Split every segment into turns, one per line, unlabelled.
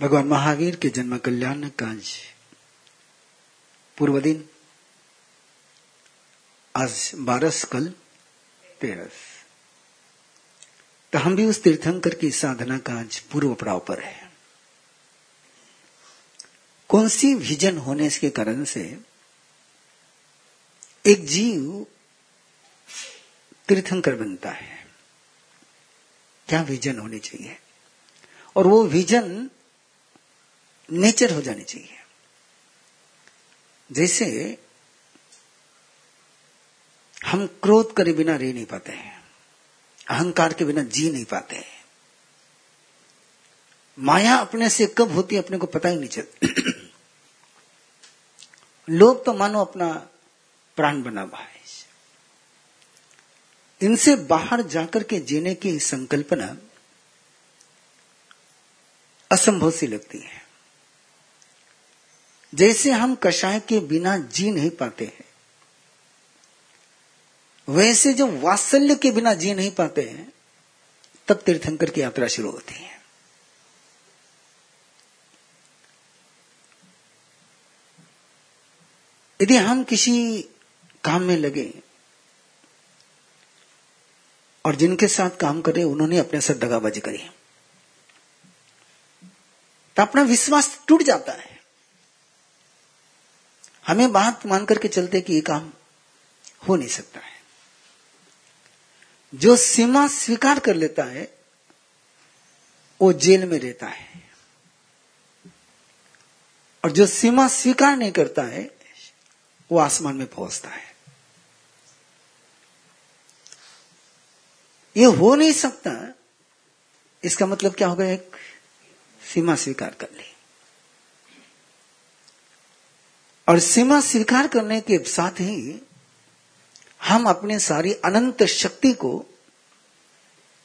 भगवान महावीर के जन्म कल्याण काज पूर्व दिन आज बारस कल तेरस। तो हम भी उस तीर्थंकर की साधना का आज पूर्व पड़ाव पर है। कौन सी विजन होने के कारण से एक जीव तीर्थंकर बनता है? क्या विजन होनी चाहिए? और वो विजन नेचर हो जानी चाहिए। जैसे हम क्रोध करे बिना रह नहीं पाते हैं, अहंकार के बिना जी नहीं पाते हैं। माया अपने से कब होती है अपने को पता ही नहीं चलता लोग तो मानो अपना प्राण बना हुआ है। इनसे बाहर जाकर के जीने की संकल्पना असंभव सी लगती है। जैसे हम कषाय के बिना जी नहीं पाते हैं, वैसे जो वात्सल्य के बिना जी नहीं पाते हैं, तब तीर्थंकर की यात्रा शुरू होती है। यदि हम किसी काम में लगे और जिनके साथ काम करे, उन्होंने अपने साथ दगाबाजी करी तो अपना विश्वास टूट जाता है। हमें बात मान करके चलते कि ये काम हो नहीं सकता है। जो सीमा स्वीकार कर लेता है, वो जेल में रहता है। और जो सीमा स्वीकार नहीं करता है, वो आसमान में पहुँचता है। ये हो नहीं सकता, इसका मतलब क्या होगा? एक सीमा स्वीकार कर ली। और सीमा स्वीकार करने के साथ ही हम अपने सारी अनंत शक्ति को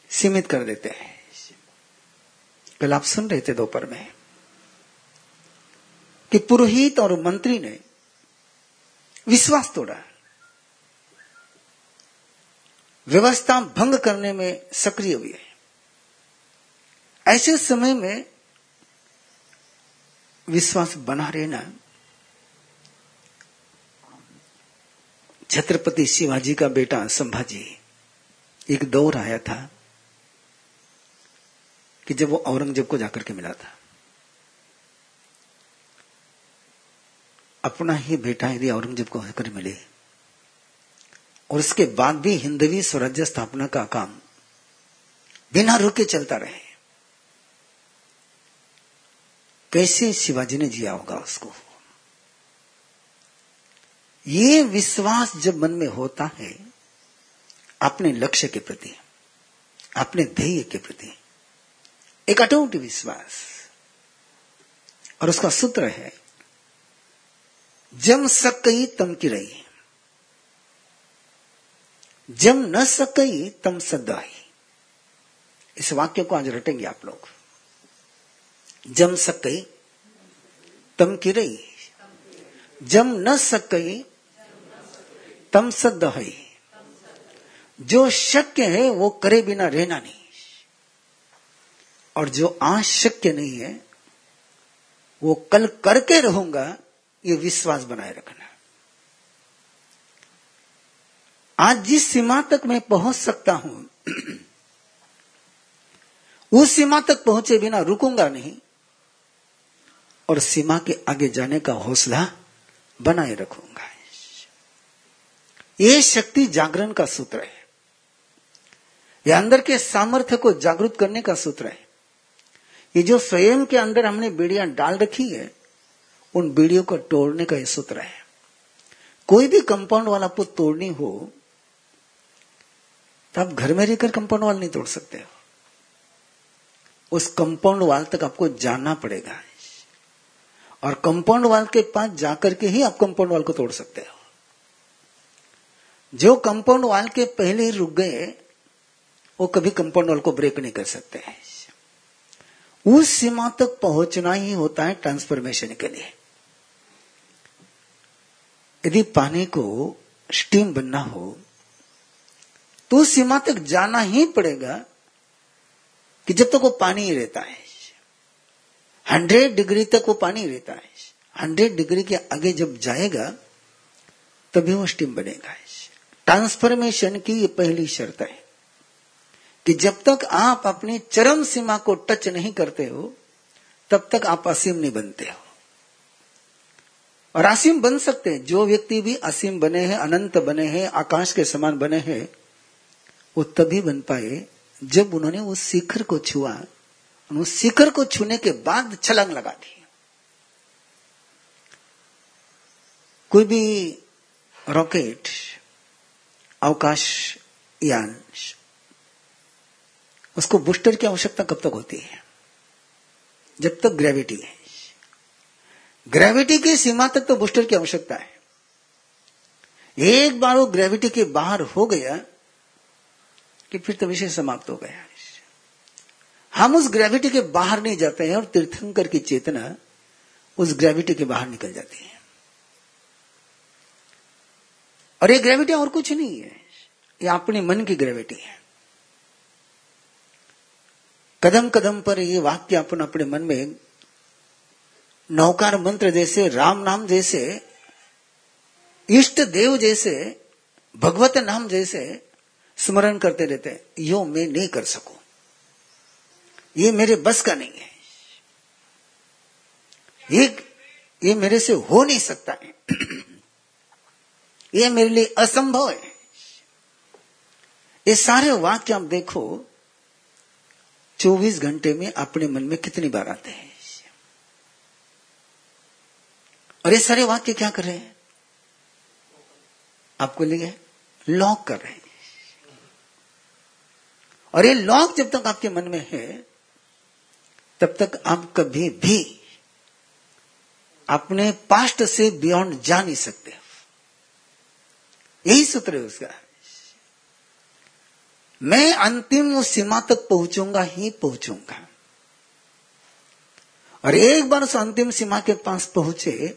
सीमित कर देते हैं। कल आप सुन रहे थे दोपहर में कि पुरोहित और मंत्री ने विश्वास तोड़ा। व्यवस्था भंग करने में सक्रिय हुए। ऐसे समय में विश्वास बना रहना छत्रपति शिवाजी का बेटा संभाजी एक दौर आया था कि जब वो औरंगज़ेब को जाकर के मिला था। अपना ही बेटा यदि औरंगज़ेब को होकर मिले, और उसके बाद भी हिंदवी स्वराज्य स्थापना का काम बिना रुके चलता रहे, कैसे शिवाजी ने जिया होगा उसको? ये विश्वास जब मन में होता है, अपने लक्ष्य के प्रति, अपने ध्येय के प्रति, एक अटूट विश्वास, और उसका सूत्र है, जम सकई तम की रही जम न सकई तम सदाई। इस वाक्य को आज रटेंगे आप लोग। जम सकई तम की रही। जम न सकई तम है। जो शक्य है, वो करे बिना रहना नहीं। और जो आज शक्य नहीं है, वो कल करके रहूँगा, ये विश्वास बनाए रखना। आज जिस सीमा तक मैं पहुँच सकता हूँ, उस सीमा तक पहुँचे बिना रुकूँगा नहीं, और सीमा के आगे जाने का हौसला बनाए रखूँगा। ये शक्ति जागरण का सूत्र है। यह अंदर के सामर्थ्य को जागृत करने का सूत्र है। ये जो स्वयं के अंदर हमने बीड़ियाँ डाल रखी है, उन बीड़ियों को तोड़ने का यह सूत्र है। कोई भी कंपाउंड वाला आपको तोड़नी हो तो आप घर में रहकर कंपाउंड वाल नहीं तोड़ सकते हो। उस कंपाउंड वाल तक आपको जाना पड़ेगा। और कंपाउंड वाल के पास जाकर के ही आप कंपाउंड वाल को तोड़ सकते हो। जो कंपाउंड वाल के पहले ही रुक गए, वो कभी कंपाउंड वाल को ब्रेक नहीं कर सकते हैं। उस सीमा तक पहुँचना ही होता है ट्रांसफॉर्मेशन के लिए। यदि पानी को स्टीम बनना हो तो उस सीमा तक जाना ही पड़ेगा कि जब तक तो वो पानी ही रहता है। हंड्रेड डिग्री तक वो पानी रहता है। हंड्रेड डिग्री के आगे जब जाएगा, तभी वो स्टीम बनेगा। ट्रांसफॉर्मेशन की ये पहली शर्त है कि जब तक आप अपनी चरम सीमा को टच नहीं करते हो, तब तक आप असीम नहीं बनते हो। और असीम बन सकते हैं। जो व्यक्ति भी असीम बने हैं, अनंत बने हैं, आकाश के समान बने हैं, वो तभी बन पाए जब उन्होंने उस शिखर को छुआ। उस शिखर को छूने के बाद छलंग लगा दी। कोई भी रॉकेट अवकाश यान उसको बूस्टर की आवश्यकता कब तक होती है? जब तक ग्रेविटी है। ग्रेविटी की सीमा तक तो बूस्टर की आवश्यकता है। एक बार वो ग्रेविटी के बाहर हो गया कि फिर तो विषय समाप्त हो गया। हम उस ग्रेविटी के बाहर नहीं जाते हैं और तीर्थंकर की चेतना उस ग्रेविटी के बाहर निकल जाती है। और ये ग्रेविटी और कुछ नहीं है। ये अपने मन की ग्रेविटी है। कदम कदम पर ये वाक्य अपन अपने मन में नौकार मंत्र जैसे, राम नाम जैसे, इष्ट देव जैसे, भगवत नाम जैसे स्मरण करते रहते हैं। यो मैं नहीं कर सकू। ये मेरे बस का नहीं है। ये ये मेरे से हो नहीं सकता है। ये मेरे लिए असंभव है। ये सारे वाक्य आप देखो 24 घंटे में अपने मन में कितनी बार आते हैं? और ये सारे वाक्य क्या कर रहे हैं? आपको लिए लॉक कर रहे हैं। और ये लॉक जब तक आपके मन में है, तब तक आप कभी भी अपने पास्ट से बियॉन्ड जा नहीं सकते। यही सूत्र है उसका। मैं अंतिम उस सीमा तक पहुंचूँगा ही पहुंचूँगा। और एक बार उस अंतिम सीमा के पास पहुँचे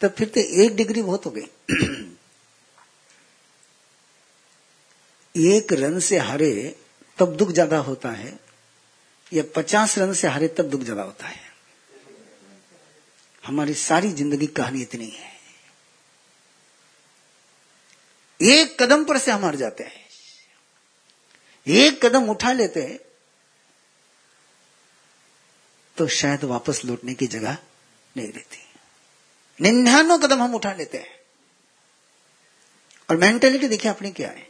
तो फिर तो एक डिग्री बहुत हो गई। एक रन से हारे तब दुख ज़्यादा होता है, या पचास रन से हारे तब दुख ज़्यादा होता है। हमारी सारी ज़िंदगी कहानी इतनी है। एक कदम पर से हम हार जाते हैं। एक कदम उठा लेते हैं तो शायद वापस लौटने की जगह नहीं रहती। निन्यानवे कदम हम उठा लेते हैं। और मेंटेलिटी देखिए अपनी क्या है।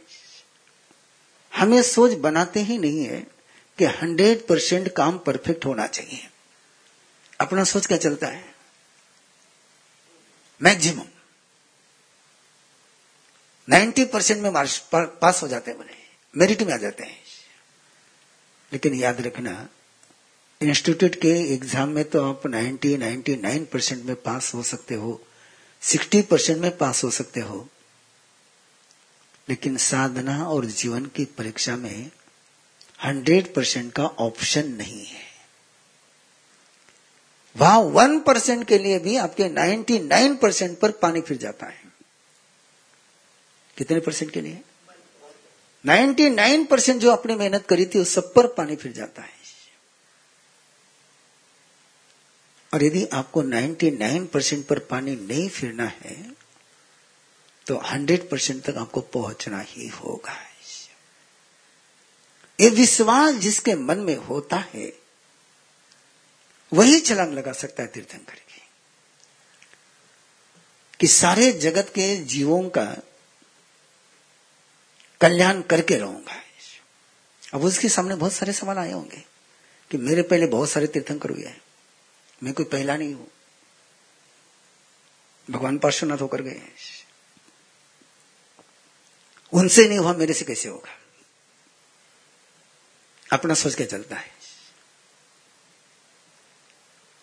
हमें सोच बनाते ही नहीं है कि हंड्रेड परसेंट काम परफेक्ट होना चाहिए। अपना सोच क्या चलता है? मैक्सिमम। नाइन्टी परसेंट में मार्क्स पास हो जाते हैं बने मेरिट में आ जाते हैं। लेकिन याद रखना, इंस्टीट्यूट के एग्ज़ाम में तो आप 90 99 परसेंट में पास हो सकते हो 60 परसेंट में पास हो सकते हो। लेकिन साधना और जीवन की परीक्षा में 100 परसेंट का ऑप्शन नहीं है। वहाँ वन परसेंट के लिए भी आपके 99 परसेंट पर पानी फिर जाता है। कितने परसेंट के लिए? 99 परसेंट जो आपने मेहनत करी थी, उस सब पर पानी फिर जाता है। और यदि आपको 99 परसेंट पर पानी नहीं फिरना है तो 100 परसेंट तक आपको पहुँचना ही होगा। ये विश्वास जिसके मन में होता है, वही छलांग लगा सकता है तीर्थंकर की। कि सारे जगत के जीवों का कल्याण करके रहूँगा। अब उसके सामने बहुत सारे सवाल आए होंगे कि मेरे पहले बहुत सारे तीर्थंकर हुए हैं। मैं कोई पहला नहीं हूँ। भगवान पार्श्वनाथ होकर गए उनसे नहीं हुआ, मेरे से कैसे होगा? अपना सोच के चलता है।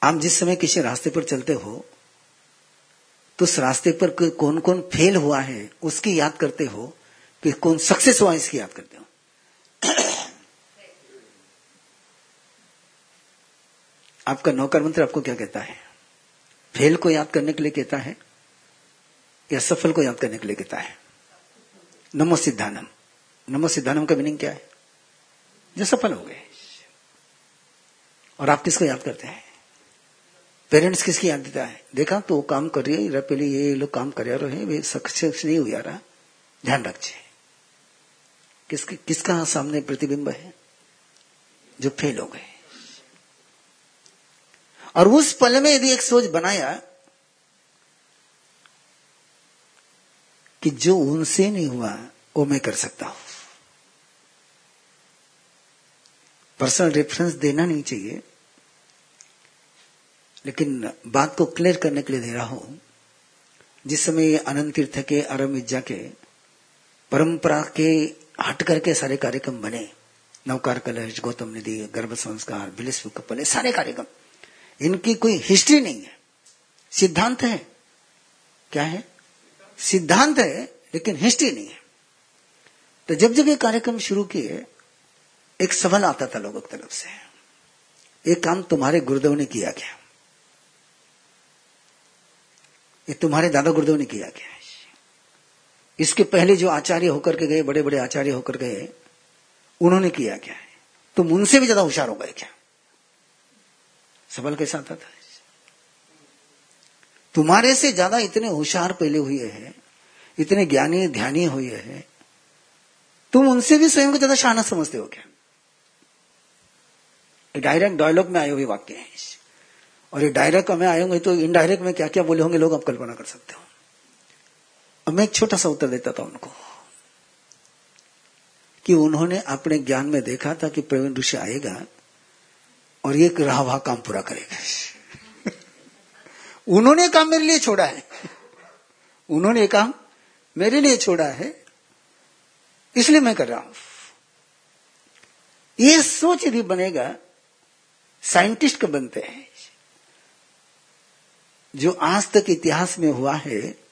आप जिस समय किसी रास्ते पर चलते हो तो उस रास्ते पर कौन कौन फेल हुआ है, उसकी याद करते हो कि कौन सक्सेस हुआ इसकी याद करते हो? आपका नौकर मंत्र आपको क्या कहता है? फेल को याद करने के लिए कहता है या सफल को याद करने के लिए कहता है? नमो सिद्धानम। नमो सिद्धानम का मीनिंग क्या है? जो सफल हो गए। और आप किसको याद करते हैं? पेरेंट्स किसकी याद देता है? देखा तो वो काम कर रही है पहले ये लोग काम कर रहे हैं, वे सक्सेस नहीं हुआ रहा ध्यान रखिए। किसके किसका सामने प्रतिबिंब है? जो फेल हो गए। और उस पल में यदि एक सोच बनाया कि जो उनसे नहीं हुआ, वो मैं कर सकता हूँ। पर्सनल रेफरेंस देना नहीं चाहिए, लेकिन बात को क्लियर करने के लिए दे रहा हूँ। जिस समय अनंत तीर्थ के विद्या के परंपरा के हट करके सारे कार्यक्रम बने। नवकार कलश, गौतम निधि, गर्भ संस्कार बिलिस कपल सारे कार्यक्रम। इनकी कोई हिस्ट्री नहीं है। सिद्धांत है। क्या है? सिद्धांत है, लेकिन हिस्ट्री नहीं है। तो जब जब ये कार्यक्रम शुरू किए, एक सवाल आता था लोगों की तरफ़ से। एक काम तुम्हारे गुरुदेव ने किया क्या? ये तुम्हारे दादा गुरुदेव ने किया क्या? इसके पहले जो आचार्य होकर के गए बड़े बड़े आचार्य होकर गए, उन्होंने किया क्या है? तुम उनसे भी ज़्यादा होशियार हो गए क्या? सवाल कैसा आता था? तुम्हारे से ज़्यादा इतने होशियार पहले हुए हैं, इतने ज्ञानी, ध्यानी हुए हैं, तुम उनसे भी स्वयं को ज़्यादा शाना समझते हो क्या? डायरेक्ट डायलॉग में आए हुए वाक्य है और ये डायरेक्ट में आए होंगे तो इनडायरेक्ट में क्या क्या बोले होंगे लोग आप कल्पना कर सकते हो। अब मैं एक छोटा सा उत्तर देता था उनको। कि उन्होंने अपने ज्ञान में देखा था कि प्रवीण ऋषि आएगा और ये रहा वहा काम पूरा करेगा। उन्होंने काम मेरे लिए छोड़ा है। उन्होंने काम मेरे लिए छोड़ा है। इसलिए मैं कर रहा हूँ। ये सोच यदि बनेगा, साइंटिस्ट कब बनते हैं। जो आज तक इतिहास में हुआ है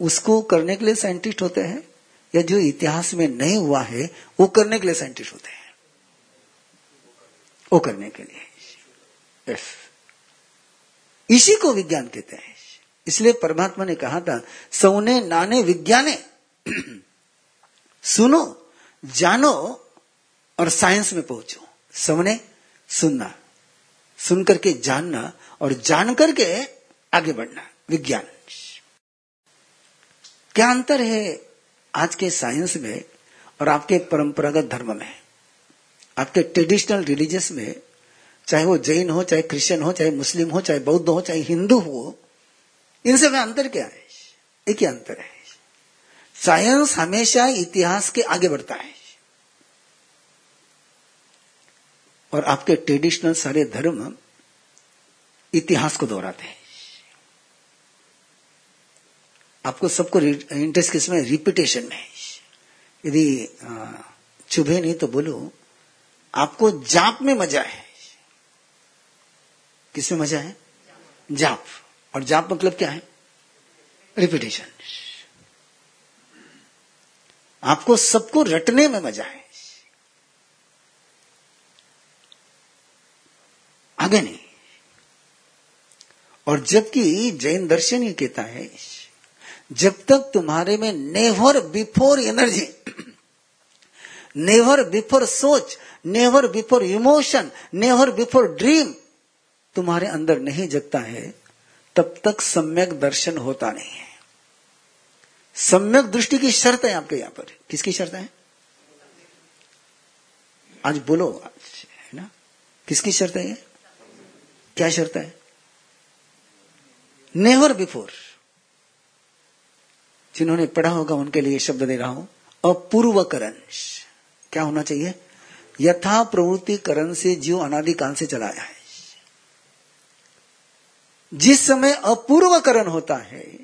उसको करने के लिए साइंटिस्ट होते हैं, या जो इतिहास में नहीं हुआ है, वो करने के लिए साइंटिस्ट होते हैं। वो करने के लिए। इसी को विज्ञान कहते हैं। इसलिए परमात्मा ने कहा था, सौने नाने विज्ञाने, सुनो, जानो और साइंस में पहुंचो। सौने, सुनना। सुन करके जानना और जान करके आगे बढ़ना। विज्ञान। क्या अंतर है आज के साइंस में और आपके परंपरागत धर्म में? आपके ट्रेडिशनल रिलीजियस में, चाहे वो जैन हो, चाहे क्रिश्चियन हो, चाहे मुस्लिम हो, चाहे बौद्ध हो, चाहे हिंदू हो, इनसे में अंतर क्या है? एक ही अंतर है। साइंस हमेशा इतिहास के आगे बढ़ता है। और आपके ट्रेडिशनल सारे धर्म इतिहास को दोहराते हैं। आपको सबको इंटरेस्ट किसमें रिपीटेशन में? यदि चुभे नहीं तो बोलो, आपको जाप में मज़ा है। किसमें मज़ा है? जाप। और जाप मतलब क्या है? रिपीटेशन आपको सबको रटने में मज़ा है। आगे नहीं। और जबकि जैन दर्शन ही कहता है जब तक तुम्हारे में never before energy, never before सोच, never before emotion, never before dream तुम्हारे अंदर नहीं जगता है, तब तक सम्यक दर्शन होता नहीं है। सम्यक दृष्टि की शर्त है आपके यहाँ पर। किसकी शर्त है? आज बोलो, आज, है ना? किसकी शर्त है क्या शर्त है? Never before. जिन्होंने पढ़ा होगा उनके लिए शब्द दे रहा हूँ, अपूर्वकरण। क्या होना चाहिए? यथा प्रवृत्ति करण से जीव अनादिकाल से चलाया है। जिस समय अपूर्वकरण होता है,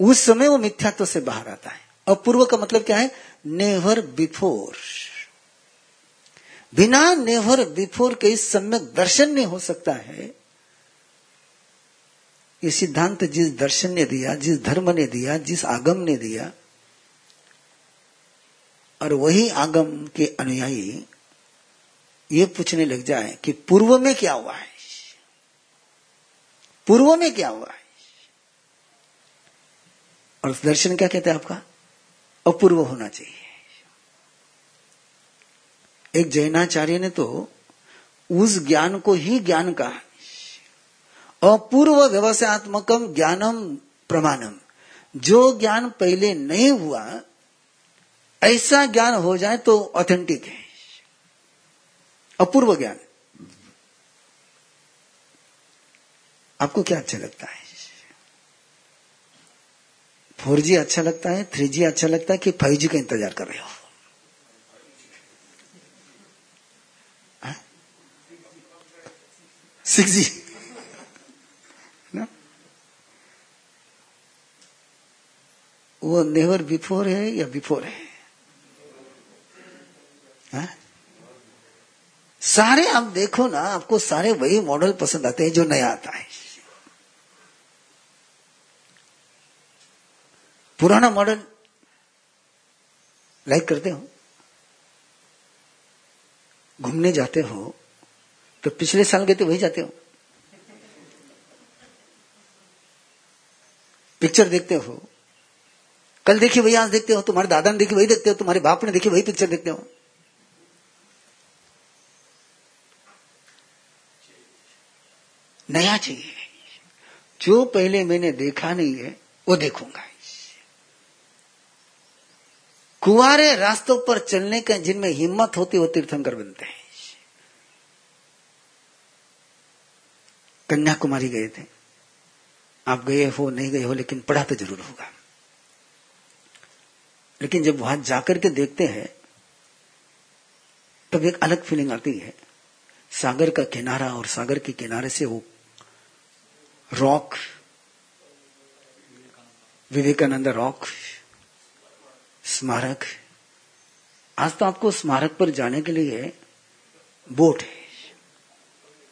उस समय वो मिथ्यात्व से बाहर आता है। अपूर्व का मतलब क्या है? Never before. बिना नेवर बिफोर के इस सम्यक दर्शन नहीं हो सकता है। ये सिद्धांत जिस दर्शन ने दिया, जिस धर्म ने दिया, जिस आगम ने दिया, और वही आगम के अनुयायी ये पूछने लग जाए कि पूर्व में क्या हुआ है? पूर्व में क्या हुआ है? और दर्शन क्या कहते हैं आपका? अपूर्व होना चाहिए। एक जैनाचार्य ने तो उस ज्ञान को ही ज्ञान कहा। अपूर्व व्यवसायत्मकम ज्ञानम प्रमाणम जो ज्ञान पहले नहीं हुआ, ऐसा ज्ञान हो जाए तो ऑथेंटिक है। अपूर्व ज्ञान। आपको क्या अच्छा लगता है? फोर जी अच्छा लगता है, थ्री जी अच्छा लगता है कि फाइव जी का इंतज़ार कर रहे हो? Six G. वो नेवर बिफोर है या बिफोर है? हा? सारे आप देखो ना, आपको सारे वही मॉडल पसंद आते हैं जो नया आता है। पुराना मॉडल लाइक करते हो? घूमने जाते हो तो पिछले साल गए तो वही जाते हो? पिक्चर देखते हो? कल देखी वही आज देखते हो, तुम्हारे दादा ने देखी, वही देखते हो, तुम्हारे बाप ने देखी, वही पिक्चर देखते हो। नया चाहिए। जो पहले मैंने देखा नहीं है, वो देखूँगा। कुआरे रास्तों पर चलने के, जिनमें हिम्मत होती वो तीर्थंकर बनते हैं। कन्याकुमारी गए थे। आप गए हो, नहीं गए हो, लेकिन पढ़ा तो ज़रूर होगा। लेकिन जब वहाँ जाकर के देखते हैं, तब एक अलग फीलिंग आती है। सागर का किनारा और सागर के किनारे से वो रॉक विवेकानंद रॉक स्मारक। आज तो आपको स्मारक पर जाने के लिए बोट है।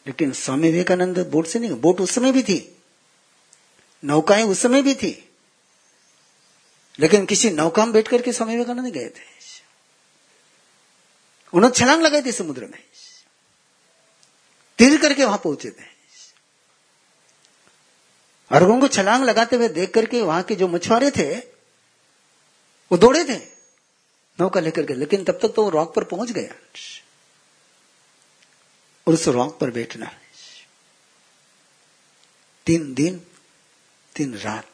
लेकिन स्वामी विवेकानंद बोट से नहीं बोट उस समय भी थी। नौकाएँ उस समय भी थी। लेकिन किसी नौका में बैठ करके स्वामी विवेकानंद गए थे। उन्होंने छलांग लगाई थी समुद्र में। तीर करके वहाँ पहुँचे थे। और उनको छलांग लगाते हुए देख करके वहाँ के जो मछुआरे थे, वो दौड़े थे, नौका लेकर के। लेकिन तब तक तो वो रॉक पर पहुँच गया। और उस रॉक पर बैठना। तीन दिन, तीन रात।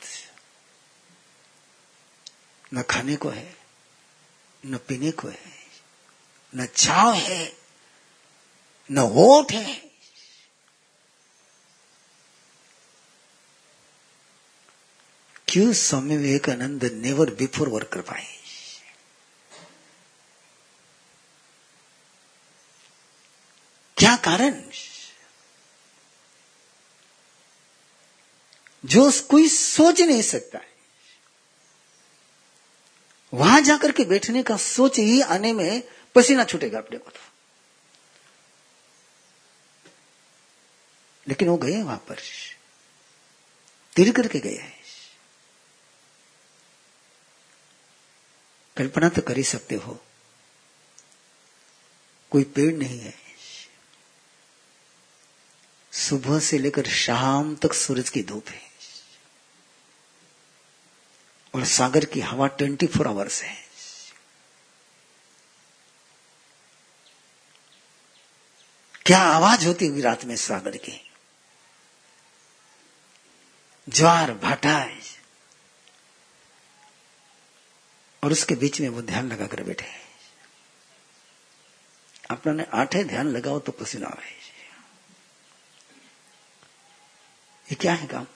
न खाने को है, न पीने को है, न छाव है, न वोट है। क्यों Swami Vivekananda never before work कर पाए क्या कारण? जो कोई सोच नहीं सकता है। वहाँ जाकर के बैठने का सोच ही आने में पसीना छूटेगा अपने को तो। लेकिन वो गए वहाँ पर। तिर करके गए। हैं कल्पना तो कर ही सकते हो। कोई पेड़ नहीं है। सुबह से लेकर शाम तक सूरज की धूप है। और सागर की हवा ट्वेंटी फोर आवर्स है। क्या आवाज़ होती हुई रात में सागर की? ज्वार भाटा और उसके बीच में वो ध्यान लगाकर बैठे अपना ने आठे ध्यान लगाओ तो पसीना आवे ये क्या है काम?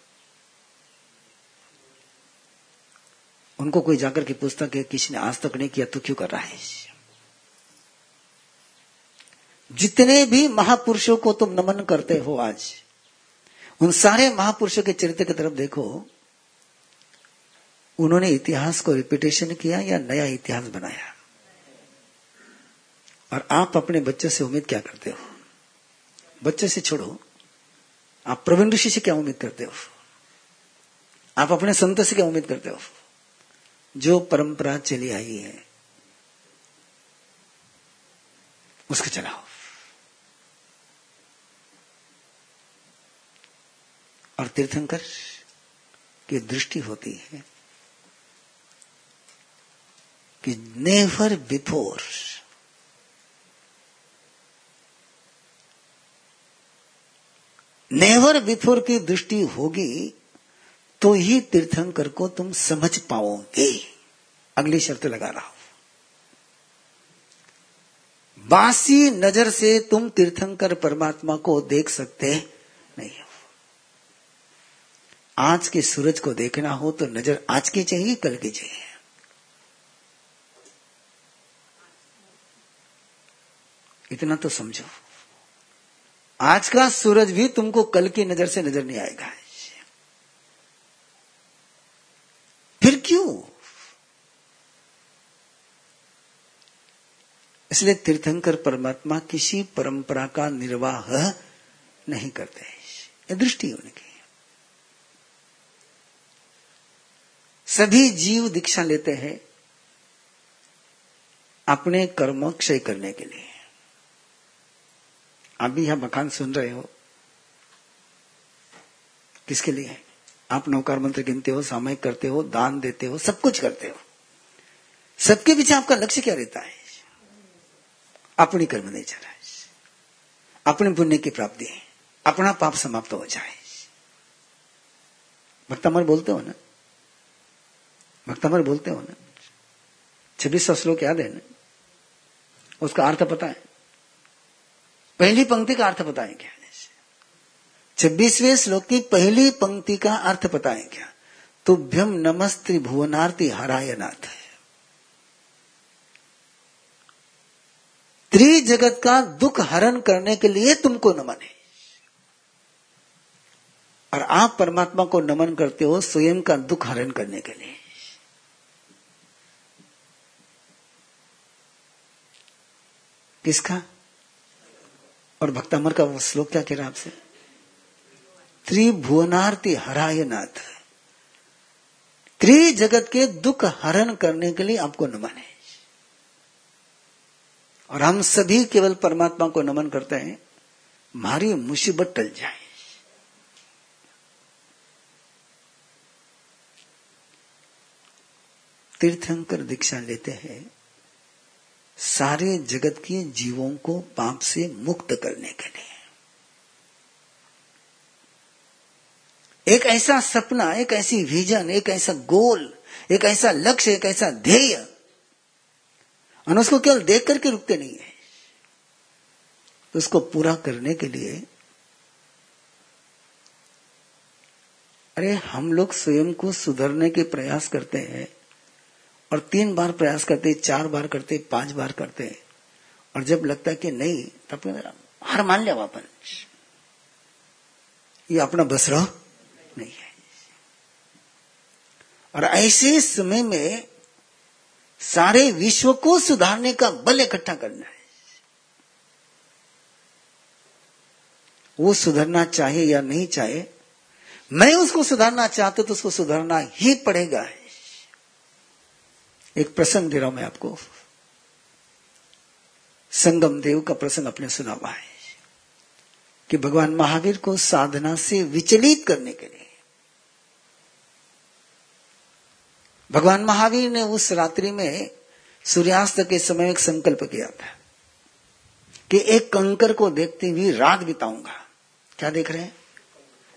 उनको कोई जाकर के पूछता कि किसी ने आज तक नहीं किया तो क्यों कर रहा है जितने भी महापुरुषों को तुम नमन करते हो आज, उन सारे महापुरुषों के चरित्र की तरफ़ देखो, उन्होंने इतिहास को रिपीटेशन किया या नया इतिहास बनाया? और आप अपने बच्चे से उम्मीद क्या करते हो? बच्चे से छोड़ो। आप प्रवीण ऋषि से क्या उम्मीद करते हो? आप अपने संत से क्या उम्मीद करते हो? जो परंपरा चली आई है, उसको चलाओ। और तीर्थंकर की दृष्टि होती है कि नेवर बिफोर नेवर बिफोर की दृष्टि होगी तो ही तीर्थंकर को तुम समझ पाओगे। अगली शर्त लगा रहा हूँ। बासी नज़र से तुम तीर्थंकर परमात्मा को देख सकते नहीं हो। आज के सूरज को देखना हो तो नज़र आज की चाहिए, कल की चाहिए। इतना तो समझो। आज का सूरज भी तुमको कल की नज़र से नज़र नहीं आएगा फिर क्यों इसलिए तीर्थंकर परमात्मा किसी परंपरा का निर्वाह नहीं करते ये दृष्टि उनकी सभी जीव दीक्षा लेते हैं अपने कर्म क्षय करने के लिए। आप भी यहाँ मकान सुन रहे हो। किसके लिए? आप नौकार मंत्र गिनते हो, सामयिक करते हो, दान देते हो, सब कुछ करते हो। सबके पीछे आपका लक्ष्य क्या रहता है? अपनी कर्म नहीं चला अपने पुण्य की प्राप्ति अपना पाप समाप्त हो जाए। भक्तमर बोलते हो ना? भक्तमर बोलते हो ना? छब्बीस सौ श्लोक याद है ना? उसका अर्थ पता है। पहली पंक्ति का अर्थ बताएँ क्या? छब्बीसवें श्लोक की पहली पंक्ति का अर्थ पता है क्या? तुभ्यम नमस्त्री भुवनार्थी हराय नाथ। त्रि जगत का दुख हरण करने के लिए तुमको नमन है। और आप परमात्मा को नमन करते हो स्वयं का दुख हरण करने के लिए। किसका? और भक्तामर का वो श्लोक क्या कह रहा आपसे? त्रिभुवनार्थी हराय नाथ। त्रि जगत के दुख हरण करने के लिए आपको नमन है। और हम सभी केवल परमात्मा को नमन करते हैं हमारी मुसीबत टल जाए। तीर्थंकर दीक्षा लेते हैं, सारे जगत के जीवों को पाप से मुक्त करने के लिए। एक ऐसा सपना, एक ऐसी विजन एक ऐसा गोल एक ऐसा लक्ष्य, एक ऐसा ध्येय और उसको केवल देख करके रुकते नहीं है। तो उसको पूरा करने के लिए, अरे हम लोग स्वयं को सुधरने के प्रयास करते हैं, और तीन बार प्रयास करते चार बार करते पाँच बार करते और जब लगता है कि नहीं, तब हार मान लिया वापन ये अपना बसरा नहीं है। और ऐसे समय में सारे विश्व को सुधारने का बल इकट्ठा करना है। वो सुधरना चाहे या नहीं चाहे, मैं उसको सुधारना चाहता तो उसको सुधारना ही पड़ेगा। एक प्रसंग दे रहा हूँ मैं आपको। संगम देव का प्रसंग अपने सुना हुआ है कि भगवान महावीर को साधना से विचलित करने के लिए भगवान महावीर ने उस रात्रि में सूर्यास्त के समय एक संकल्प किया था कि एक कंकर को देखते हुए रात बिताऊँगा। क्या देख रहे हैं?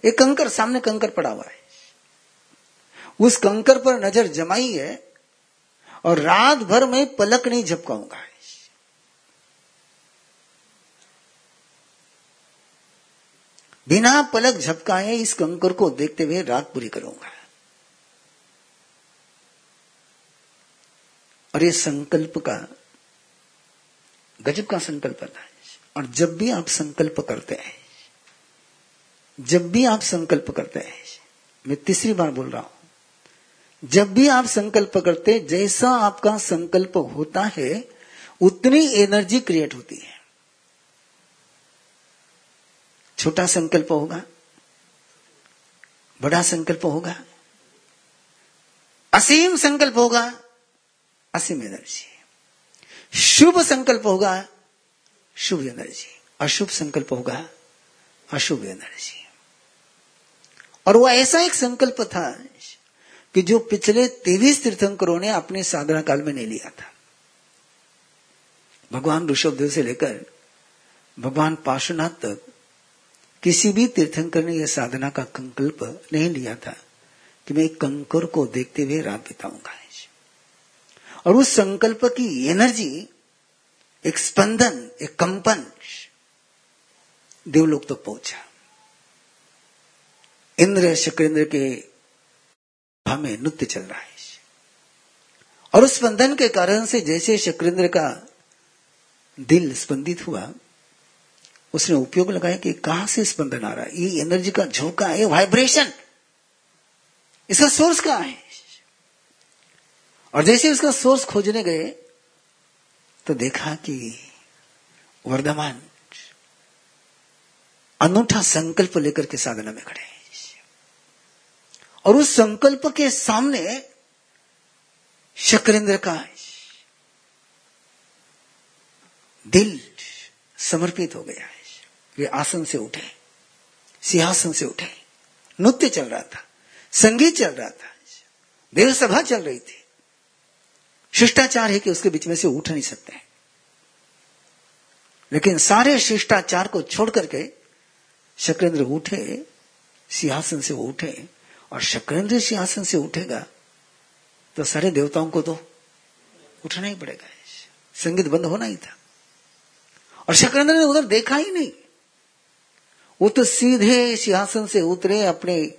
एक कंकर, सामने कंकर पड़ा हुआ है। उस कंकर पर नज़र जमाई है और रात भर में पलक नहीं झपकाऊँगा। बिना पलक झपकाए इस कंकर को देखते हुए रात पूरी करूँगा। और ये संकल्प का, गजब का संकल्प था और जब भी आप संकल्प करते हैं, जब भी आप संकल्प करते हैं, मैं तीसरी बार बोल रहा हूँ, जब भी आप संकल्प करते जैसा आपका संकल्प होता है, उतनी एनर्जी क्रिएट होती है। छोटा संकल्प होगा, बड़ा संकल्प होगा, असीम संकल्प होगा असीम एनर्जी शुभ संकल्प होगा, शुभ एनर्जी अशुभ संकल्प होगा, अशुभ एनर्जी और वो ऐसा एक संकल्प था कि जो पिछले तेवीस तीर्थंकरों ने अपने साधना काल में नहीं लिया था। भगवान ऋषभदेव से लेकर भगवान पार्श्वनाथ तक किसी भी तीर्थंकर ने यह साधना का संकल्प नहीं लिया था कि मैं कंकर को देखते हुए रात बिताऊँगा। और उस संकल्प की एनर्जी, एक स्पंदन, एक कंपन देवलोक तक तो पहुँचा। इंद्र शक्रेंद्र के हमें नृत्य चल रहा है। और उस स्पंदन के कारण से जैसे शक्रेंद्र का दिल स्पंदित हुआ, उसने उपयोग लगाया कि कहाँ से स्पंदन आ रहा है? ये एनर्जी का झोंका है वाइब्रेशन इसका सोर्स कहाँ है? और जैसे उसका सोर्स खोजने गए तो देखा कि वर्धमान अनूठा संकल्प लेकर के साधना में खड़े और उस संकल्प के सामने शक्रेंद्र का दिल समर्पित हो गया है। वे आसन से उठे, सिंहासन से उठे। नृत्य चल रहा था, संगीत चल रहा था। देव सभा चल रही थी। शिष्टाचार है कि उसके बीच में से उठ नहीं सकते हैं। लेकिन सारे शिष्टाचार को छोड़ करके शक्रेंद्र उठे, सिंहासन से वो उठे, और शक्रेंद्र सिंहासन से उठेगा तो सारे देवताओं को तो उठना ही पड़ेगा। संगीत बंद होना ही था। और शक्रेंद्र ने उधर देखा ही नहीं। वो तो सीधे सिंहासन से उतरे, अपने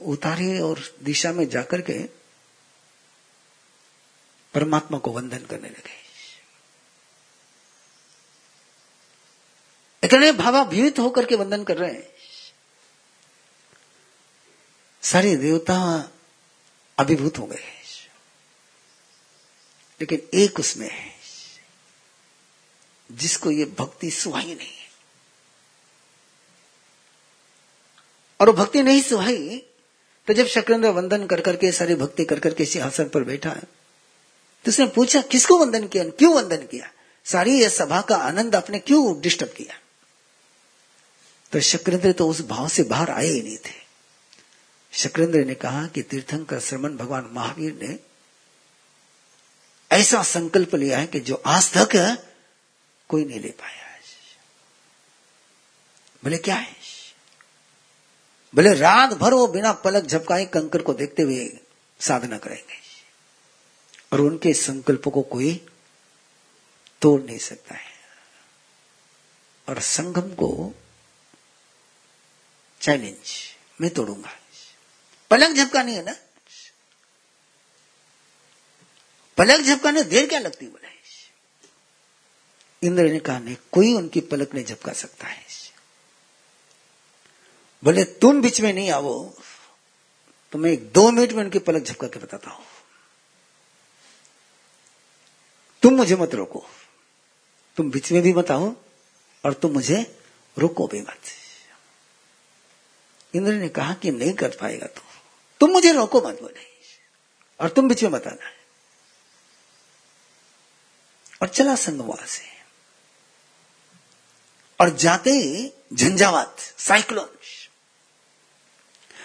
उतारे और दिशा में जाकर के परमात्मा को वंदन करने लगे। इतने भावाभीत होकर के वंदन कर रहे हैं। सारे देवता अभिभूत हो गए। लेकिन एक उसमें है, जिसको ये भक्ति सुहाई नहीं है। और वो भक्ति नहीं सुहाई तो जब शक्रेंद्र वंदन कर करके, सारी भक्ति कर करके सिंहासन पर बैठा है तो उसने पूछा, किसको वंदन किया? क्यों वंदन किया? सारी यह सभा का आनंद आपने क्यों डिस्टर्ब किया? तो शक्रेंद्र तो उस भाव से बाहर आए ही नहीं थे। शक्रेंद्र ने कहा कि तीर्थंकर श्रमण भगवान महावीर ने ऐसा संकल्प लिया है कि जो आज तक कोई नहीं ले पाया बोले, क्या है? बोले, रात भर वो बिना पलक झपकाए कंकर को देखते हुए साधना करेंगे। और उनके संकल्प को कोई तोड़ नहीं सकता है। और संगम को चैलेंज मैं तोड़ूँगा। पलक झपकानी है ना? पलक झपकाने देर क्या लगती बोले इंद्र ने कहा, नहीं, कोई उनकी पलक नहीं झपका सकता है। बोले, तुम बीच में नहीं आओ। तो मैं दो मिनट में उनकी पलक झपका के बताता हूँ। तुम मुझे मत रोको। तुम बीच में भी मत आओ और तुम मुझे रोको भी मत। इंद्र ने कहा कि नहीं कर पाएगा तू। तुम मुझे रोको मत बोले। और तुम बीच में बताना और चला संगवा से। और जाते ही झंझावात, साइक्लोन।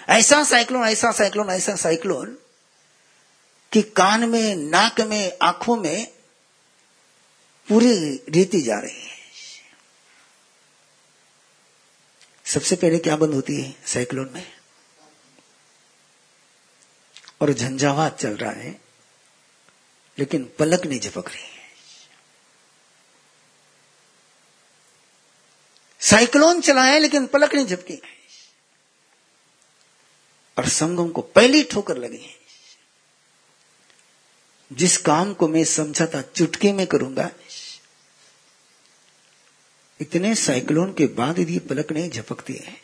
ऐसा साइक्लोन ऐसा साइक्लोन ऐसा साइक्लोन कि कान में, नाक में, आँखों में पूरी रीति जा रही है। सबसे पहले क्या बंद होती है? साइक्लोन में। और झंझावात चल रहा है, लेकिन पलक नहीं झपक रही है। साइक्लोन चला है लेकिन पलक नहीं झपकी। और संगम को पहली ठोकर लगी है। जिस काम को मैं समझा था, चुटके में करूँगा इतने साइक्लोन के बाद यदि पलक नहीं झपकती है,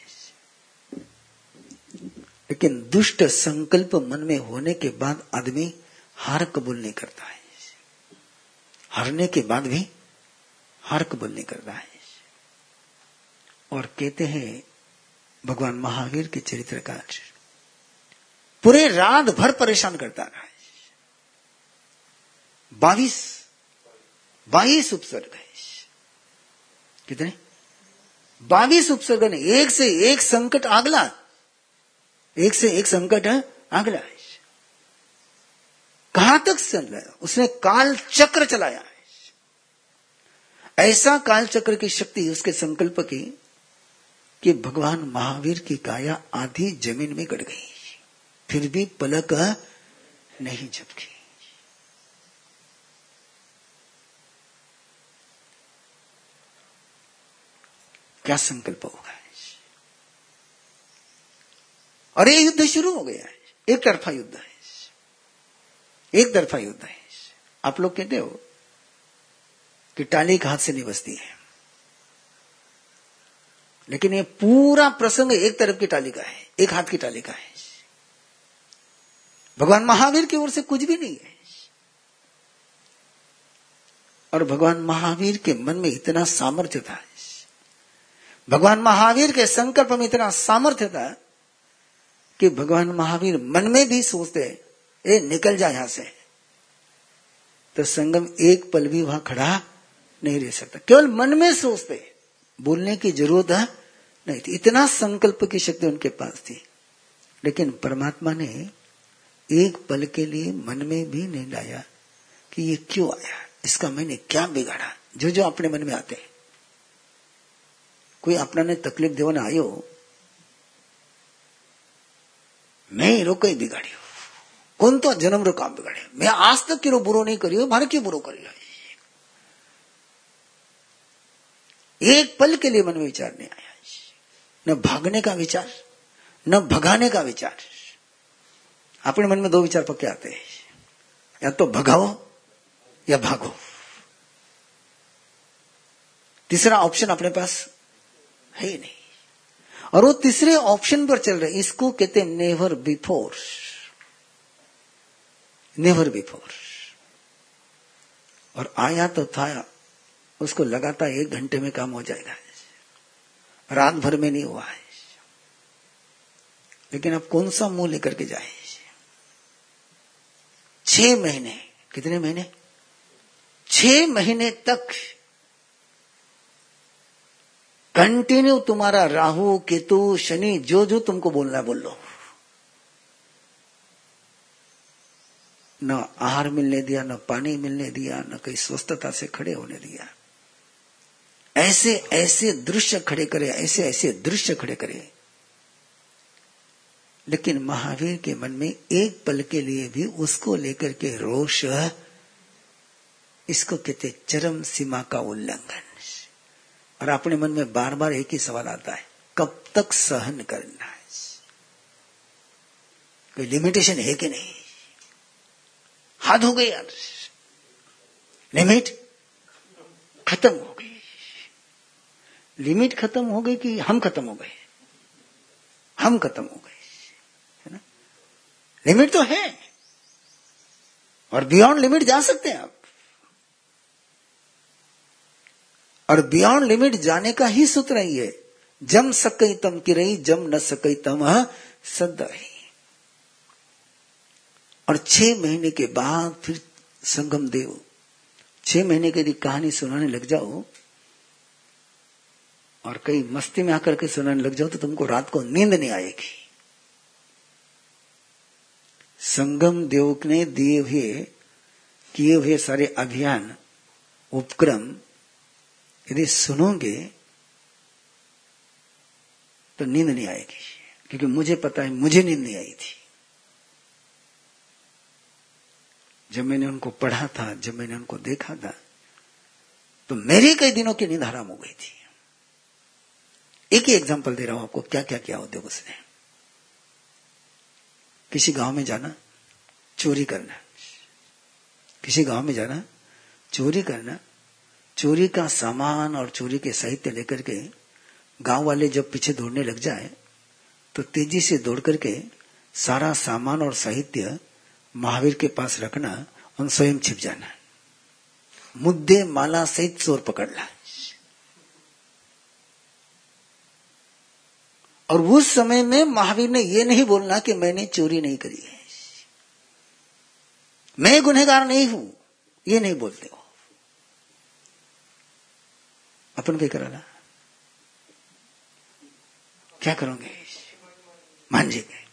लेकिन दुष्ट संकल्प मन में होने के बाद आदमी हार कबूल नहीं करता है। हारने के बाद भी हार कबूल नहीं करता है। और कहते हैं भगवान महावीर के चरित्र का पूरे रात भर परेशान करता रहा बाईस बाईस उपसर्ग है। कितने? बाईस उपसर्ग ने एक से एक संकट आगला। एक से एक संकट, है, आगला कहाँ तक चल रहा है? उसने काल चक्र चलाया ऐसा काल चक्र की शक्ति उसके संकल्प की, कि भगवान महावीर की काया आधी ज़मीन में गड़ गई। फिर भी पलक नहीं झपकी। क्या संकल्प होगा? और ये युद्ध शुरू हो गया है। एक तरफा युद्ध है। एक तरफा युद्ध है। आप लोग कहते हो कि टाली एक हाथ से नहीं बसती है। लेकिन ये पूरा प्रसंग एक तरफ़ की टाली का है, एक हाथ की टाली का है। भगवान महावीर की ओर से कुछ भी नहीं है। और भगवान महावीर के मन में इतना सामर्थ्य था। भगवान महावीर के संकल्प में इतना सामर्थ्य था कि भगवान महावीर मन में भी सोचते, ए, निकल जाए यहाँ से। तो संगम एक पल भी वहाँ खड़ा नहीं रह सकता। केवल मन में सोचते, बोलने की ज़रूरत नहीं थी। इतना संकल्प की शक्ति उनके पास थी। लेकिन परमात्मा ने एक पल के लिए मन में भी नहीं लाया कि ये क्यों आया? इसका मैंने क्या बिगाड़ा? जो जो अपने मन में आते हैं। कोई अपना ने तकलीफ़ देवाने आयो? मैं हीरो कई बिगाड़ियो। कौन तो जन्म रो काम बिगाड़े मैं आज तक किरो बुरो नहीं करियो, मारे क्यों बुरो करियो? एक पल के लिए मन में विचार नहीं आया। न भागने का विचार, न भगाने का विचार। अपने मन में दो विचार पक्के आते हैं। या तो भगाओ, या भागो। तीसरा ऑप्शन अपने पास है ही नहीं। और वो तीसरे ऑप्शन पर चल रहे इसको कहते नेवर बिफोर नेवर बिफोर और आया तो था, उसको लगातार एक घंटे में काम हो जाएगा। रात भर में नहीं हुआ है। लेकिन अब कौन सा मुँह लेकर के जाए? छह महीने। कितने महीने? छह महीने तक कंटिन्यू तुम्हारा राहु, केतु, शनि, जो जो तुमको बोलना है बोल लो। न आहार मिलने दिया, न पानी मिलने दिया, न कहीं स्वस्थता से खड़े होने दिया। ऐसे ऐसे दृश्य खड़े करे, ऐसे ऐसे दृश्य खड़े करे। लेकिन महावीर के मन में एक पल के लिए भी उसको लेकर के रोष, इसको कहते चरम सीमा का उल्लंघन। और अपने मन में बार बार एक ही सवाल आता है, कब तक सहन करना है? कोई लिमिटेशन है कि नहीं? हाथ हो गई यार लिमिट खत्म हो गई। लिमिट खत्म हो गई कि हम खत्म हो गए? हम खत्म हो गए, है ना? लिमिट तो है। और बियॉन्ड लिमिट जा सकते हैं आप। और बियॉन्ड लिमिट जाने का ही सूत्र ही है जम सकई तम की रही जम न सकई तम सदाई और छह महीने के बाद फिर संगम देव। छह महीने के लिए कहानी सुनाने लग जाओ, और कई मस्ती में आकर के सुनाने लग जाओ तो तुमको रात को नींद नहीं आएगी। संगम देव ने दिए हुए, किए हुए सारे अभियान, उपक्रम यदि सुनोगे तो नींद नहीं आएगी। क्योंकि मुझे पता है, मुझे नींद नहीं आई थी। जब मैंने उनको पढ़ा था, जब मैंने उनको देखा था तो मेरे कई दिनों की नींद हराम हो गई थी। एक ही एग्जांपल दे रहा हूँ आपको क्या क्या किया उद्योग उसने। किसी गाँव में जाना, चोरी करना। किसी गाँव में जाना, चोरी करना चोरी का सामान और चोरी के साहित्य लेकर के गाँव वाले जब पीछे दौड़ने लग जाए तो तेज़ी से दौड़ करके सारा सामान और साहित्य महावीर के पास रखना और स्वयं छिप जाना मुद्दे, माला सहित चोर पकड़ना और उस समय में महावीर ने यह नहीं बोलना कि मैंने चोरी नहीं करी है। मैं गुनहगार नहीं हूँ, ये नहीं बोलते हो। अपन क्या कराना। क्या करोगे? मान जी गए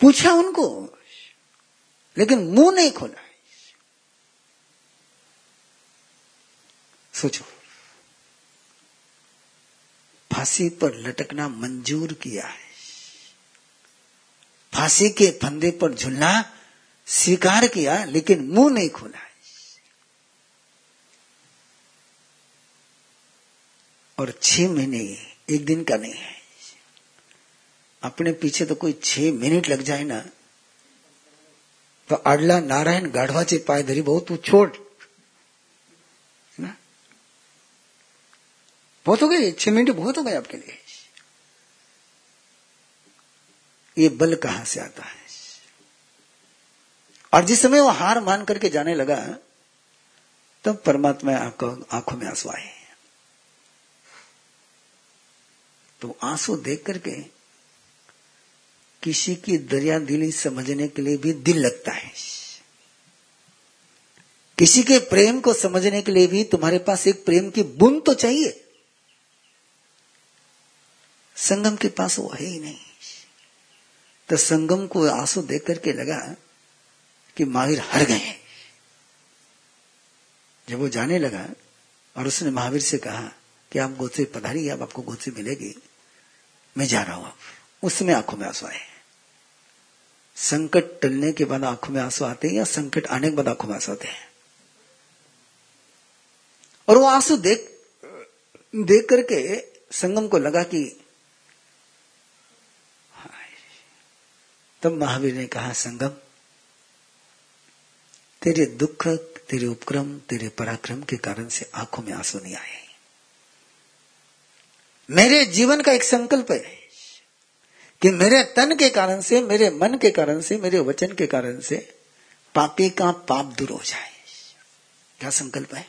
पूछा उनको, लेकिन मुँह नहीं खोला। सोचो, फांसी पर लटकना मंजूर किया है। फांसी के फंदे पर झुलना स्वीकार किया, लेकिन मुँह नहीं खोला है। और छह महीने एक दिन का नहीं है। अपने पीछे तो कोई छह मिनट लग जाए ना। तो अडला नारायण गाढवाचे पाय धरी, बहुत तू ना? बहुत हो गए छह मिनट बहुत हो गए आपके लिए। ये बल कहाँ से आता है? और जिस समय वो हार मान करके जाने लगा, तब तो परमात्मा आँखों में आँसू आए। तो आँसू देख करके किसी की दरिया दिली समझने के लिए भी दिल लगता है। किसी के प्रेम को समझने के लिए भी तुम्हारे पास एक प्रेम की बूंद तो चाहिए। संगम के पास वो है ही नहीं। तो संगम को आँसू देख करके लगा कि महावीर हर गए जब वो जाने लगा और उसने महावीर से कहा कि आप गोसे पधारी अब आपको गोसे मिलेगी। मैं जा रहा हूँ। अब उस आँखों में आँसू आए। संकट टलने के बाद आँखों में आँसू आते हैं या संकट आने के बाद आँखों में आँसू आते हैं? और वो आँसू देख देख करके संगम को लगा कि तब महावीर ने कहा, संगम, तेरे दुख, तेरे उपक्रम, तेरे पराक्रम के कारण से आँखों में आँसू नहीं आए मेरे जीवन का एक संकल्प है कि मेरे तन के कारण से, मेरे मन के कारण से, मेरे वचन के कारण से पापी का पाप दूर हो जाए। क्या संकल्प है?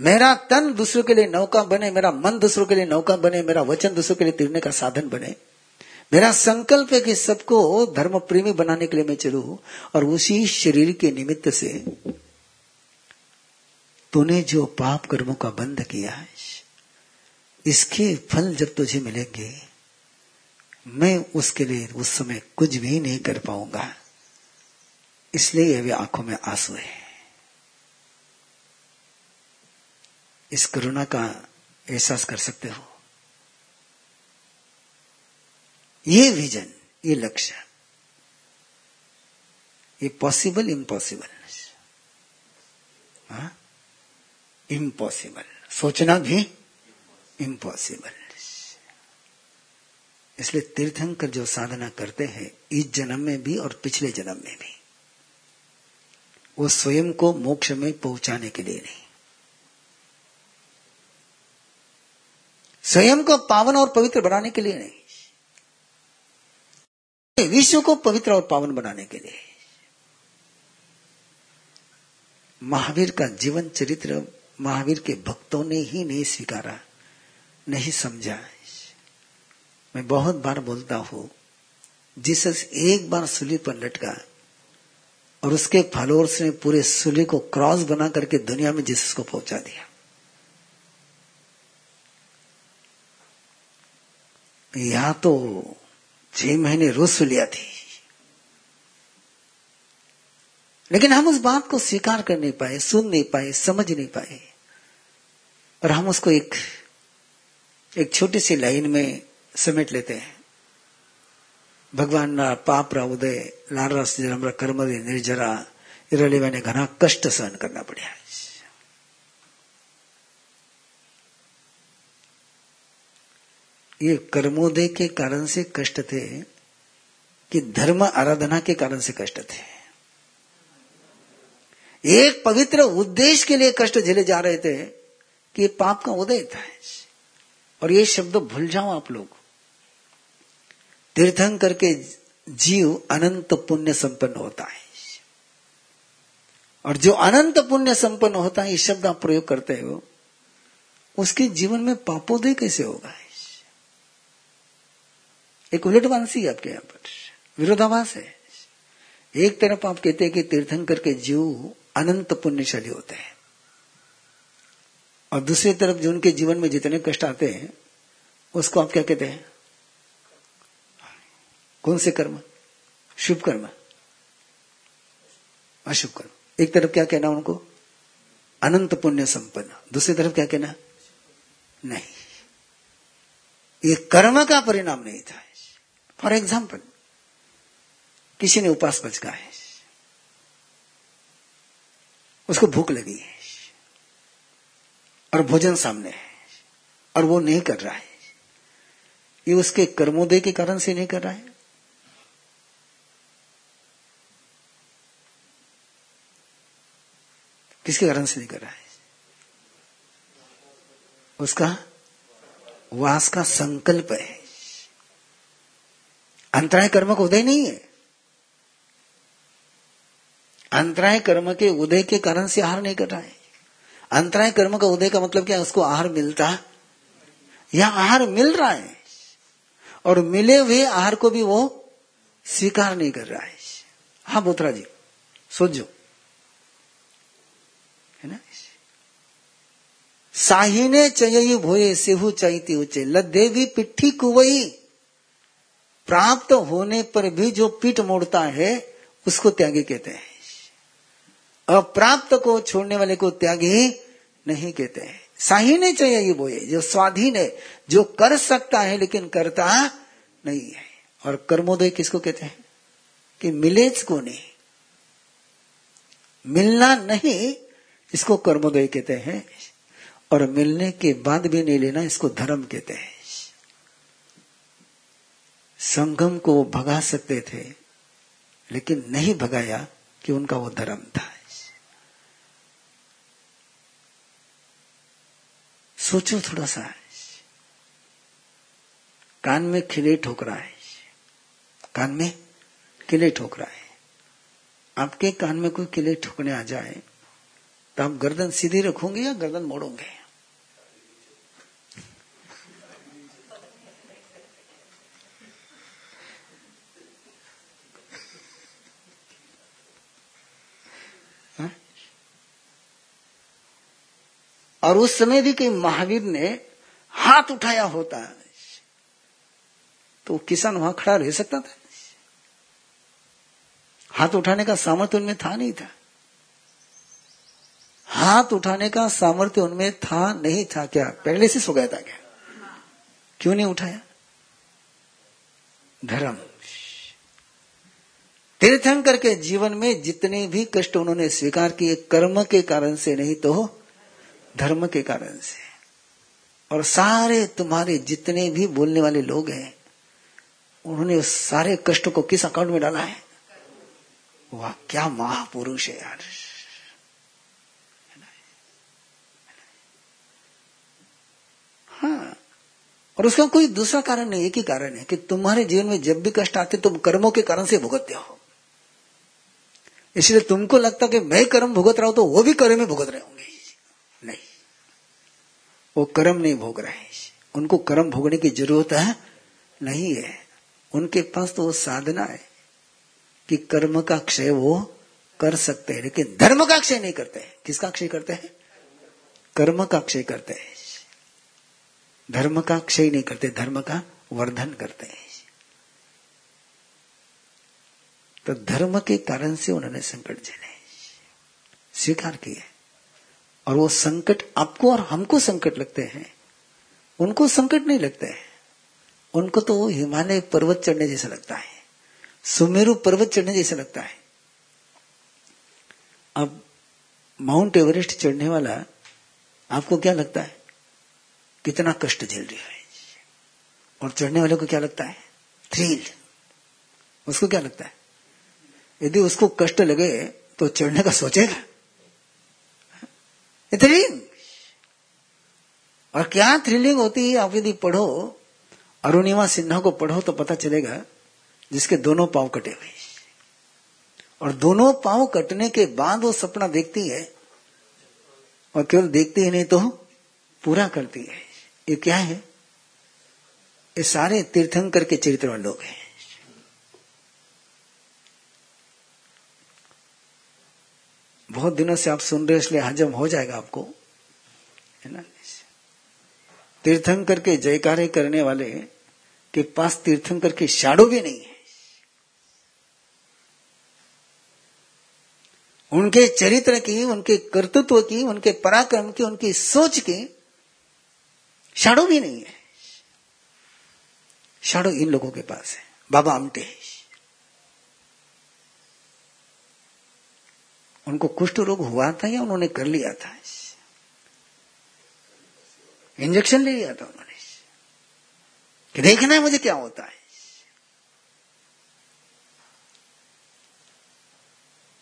मेरा तन दूसरों के लिए नौका बने, मेरा मन दूसरों के लिए नौका बने, मेरा वचन दूसरों के लिए तिरने का साधन बने। मेरा संकल्प है कि सबको धर्म प्रेमी बनाने के लिए मैं चलू और उसी शरीर के निमित्त से तूने जो पाप कर्मों का बंध किया है इसके फल जब तुझे मिलेंगे, मैं उसके लिए उस समय कुछ भी नहीं कर पाऊँगा। इसलिए वे आँखों में आँसू है। इस करुणा का एहसास कर सकते हो। ये विजन, ये लक्ष्य, ये पॉसिबल, इम्पॉसिबल। इम्पॉसिबल। सोचना भी इम्पॉसिबल इसलिए तीर्थंकर जो साधना करते हैं, इस जन्म में भी और पिछले जन्म में भी, वो स्वयं को मोक्ष में पहुँचाने के लिए नहीं। स्वयं को पावन और पवित्र बनाने के लिए नहीं। विश्व को पवित्र और पावन बनाने के लिए। महावीर का जीवन चरित्र महावीर के भक्तों ने ही नहीं स्वीकारा। नहीं समझा। मैं बहुत बार बोलता हूँ, जीसस एक बार सुली पर लटका और उसके फॉलोअर्स ने पूरे सुली को क्रॉस बना करके दुनिया में जीसस को पहुँचा दिया। यहाँ तो छह महीने रोज सुलिया थी, लेकिन हम उस बात को स्वीकार कर नहीं पाए, सुन नहीं पाए, समझ नहीं पाए और हम उसको एक एक छोटी सी लाइन में समेट लेते हैं। भगवान पाप रा उदय, लाल रस कर्म निर्जरा इरली मैंने घना कष्ट सहन करना पड़ा ये कर्मोदय के कारण से कष्ट थे कि धर्म आराधना के कारण से कष्ट थे। एक पवित्र उद्देश्य के लिए कष्ट झेले जा रहे थे कि पाप का उदय था और ये शब्द भूल जाओ आप लोग। तीर्थंकर के जीव अनंत पुण्य संपन्न होता है। और जो अनंत पुण्य संपन्न होता है, ये शब्द आप प्रयोग करते हो, उसके जीवन में पापोदय कैसे होगा? एक उलटवांसी आपके यहाँ पर। विरोधाभास है। एक तरफ़ आप कहते हैं कि तीर्थंकर के जीव अनंत पुण्यशाली होते हैं। और दूसरी तरफ़ जो उनके जीवन में जितने कष्ट आते हैं, उसको आप क्या कहते हैं? कौन से कर्म? शुभ कर्म। अशुभ कर्म। एक तरफ़ क्या कहना उनको? अनंत पुण्य संपन्न। दूसरी तरफ़ क्या कहना? नहीं। ये कर्म का परिणाम नहीं था। फॉर एग्ज़ाम्पल, किसी ने उपास बचका है उसको भूख लगी। है और भोजन सामने है। और वो नहीं कर रहा है। ये उसके कर्मोदय के कारण से नहीं कर रहा है। किसके कारण से नहीं कर रहा है? उसका वास का संकल्प है। अंतराय कर्म का उदय नहीं है। अंतराय कर्म के उदय के कारण से आहार नहीं कर रहा है। अंतराय कर्म का उदय का मतलब क्या? उसको आहार मिलता या आहार मिल रहा है। और मिले हुए आहार को भी वो स्वीकार नहीं कर रहा है। हाँ बोतरा जी, सोचो। है ना? साहिने चयी भोये, सेहू चाहती उचे लदेवी पिट्ठी कुवई। प्राप्त होने पर भी जो पीठ मोड़ता है, उसको त्यागी कहते हैं। अप्राप्त को छोड़ने वाले को त्यागी नहीं कहते हैं। साहिने चाहिए ये बोए जो स्वाधीन है, जो कर सकता है लेकिन करता नहीं है। और कर्मोदय किसको कहते हैं? कि मिलेज को नहीं। मिलना नहीं, इसको कर्मोदय कहते हैं। और मिलने के बाद भी नहीं लेना, इसको धर्म कहते हैं। संगम को वो भगा सकते थे, लेकिन नहीं भगाया कि उनका वो धर्म था। सोचो थोड़ा सा। कान में खिले ठोक रहा है। कान में किले ठोक रहा है। आपके कान में कोई किले ठोकने आ जाए तो आप गर्दन सीधी रखोगे या गर्दन मोड़ोगे? और उस समय भी कहीं महावीर ने हाथ उठाया होता तो किसान वहाँ खड़ा रह सकता था? हाथ उठाने का सामर्थ्य उनमें था नहीं था। हाथ उठाने का सामर्थ्य उनमें था नहीं था क्या? पहले से सो गया था क्या? क्यों नहीं उठाया? धर्म। तीर्थंकर के जीवन में जितने भी कष्ट उन्होंने स्वीकार किए, कर्म के कारण से नहीं तो धर्म के कारण से। और सारे तुम्हारे जितने भी बोलने वाले लोग हैं, उन्होंने उस सारे कष्ट को किस अकाउंट में डाला है? वाह, क्या महापुरुष है यार। हाँ और उसका कोई दूसरा कारण नहीं, एक ही कारण है कि तुम्हारे जीवन में जब भी कष्ट आते, तुम कर्मों के कारण से भुगतते हो। इसलिए तुमको लगता कि मैं कर्म भुगत रहा हूँ तो वो भी कर्म में भुगत रहे होंगे। वो कर्म नहीं भोग रहे हैं। उनको कर्म भोगने की ज़रूरत है, नहीं है। उनके पास तो वो साधना है कि कर्म का क्षय वो कर सकते हैं, लेकिन धर्म का क्षय नहीं करते हैं। किसका क्षय करते हैं? कर्म का क्षय करते हैं। धर्म का क्षय नहीं करते, धर्म का वर्धन करते हैं। तो धर्म के कारण से उन्होंने संकट झेले स्वीकार किए और वो संकट आपको और हमको संकट लगते हैं। उनको संकट नहीं लगते हैं। उनको तो हिमालय पर्वत चढ़ने जैसा लगता है। सुमेरु पर्वत चढ़ने जैसा लगता है। अब माउंट एवरेस्ट चढ़ने वाला आपको क्या लगता है? कितना कष्ट झेल रही है। और चढ़ने वाले को क्या लगता है? थ्रिल। उसको क्या लगता है? यदि उसको कष्ट लगे तो चढ़ने का सोचेगा। थ्रिलिंग और क्या थ्रिलिंग होती है, आप यदि पढ़ो, अरुणिमा सिन्हा को पढ़ो तो पता चलेगा जिसके दोनों पाँव कटे हुए और दोनों पाँव कटने के बाद वो सपना देखती है, और केवल देखती ही नहीं तो पूरा करती है। ये क्या है? ये सारे तीर्थंकर के चरित्र लोग हैं। बहुत दिनों से आप सुन रहे हो, इसलिए हजम हो जाएगा आपको। है ना? तीर्थंकर के जयकारे करने वाले के पास तीर्थंकर की शाडो भी नहीं है। उनके चरित्र की, उनके कर्तृत्व की, उनके पराक्रम की, उनकी सोच की शाडो भी नहीं है। शाडो इन लोगों के पास है। बाबा आमटे। उनको कुष्ठ रोग हुआ था या उन्होंने कर लिया था? इंजेक्शन ले लिया था उन्होंने। कि देखना है मुझे क्या होता है।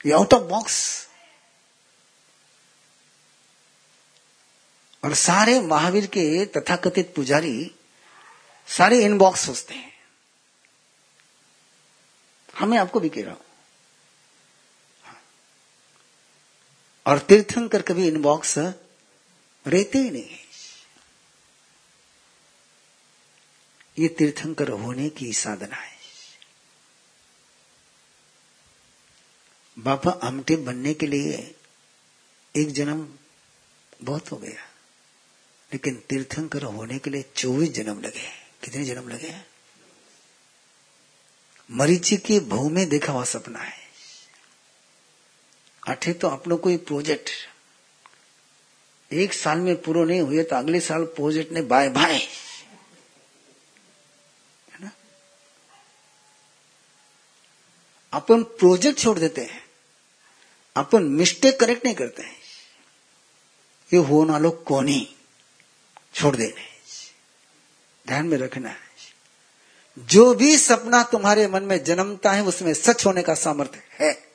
ये आउट ऑफ़ बॉक्स और सारे महावीर के तथाकथित पुजारी सारे इनबॉक्स सोचते हैं। हमें आपको भी कह रहा हूँ। और तीर्थंकर कभी इनबॉक्स रहते ही नहीं ये तीर्थंकर होने की साधना है। बाबा आमटे बनने के लिए एक जन्म बहुत हो गया, लेकिन तीर्थंकर होने के लिए चौबीस जन्म लगे कितने जन्म लगे मरीची के भू में देखा हुआ सपना है। आठे तो अपनों कोई प्रोजेक्ट एक साल में पूरा नहीं हुए तो अगले साल प्रोजेक्ट ने बाय बाय। है ना? अपन प्रोजेक्ट छोड़ देते हैं। अपन मिस्टेक करेक्ट नहीं करते हैं। ये होना लोग कोनी छोड़ देने ध्यान में रखना है। जो भी सपना तुम्हारे मन में जन्मता है, उसमें सच होने का सामर्थ्य है।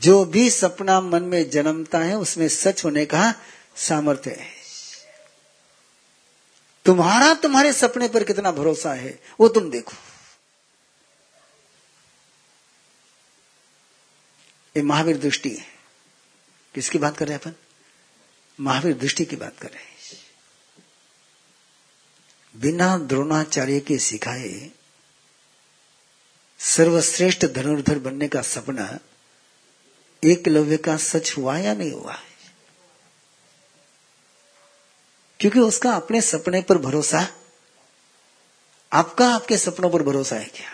जो भी सपना मन में जन्मता है, उसमें सच होने का सामर्थ्य है। तुम्हारा तुम्हारे सपने पर कितना भरोसा है, वो तुम देखो। ये महावीर दृष्टि है। किसकी बात कर रहे हैं अपन? महावीर दृष्टि की बात कर रहे हैं। बिना द्रोणाचार्य के सिखाए सर्वश्रेष्ठ धनुर्धर बनने का सपना एकलव्य का सच हुआ या नहीं हुआ? क्योंकि उसका अपने सपने पर भरोसा आपका, आपके सपनों पर भरोसा है क्या?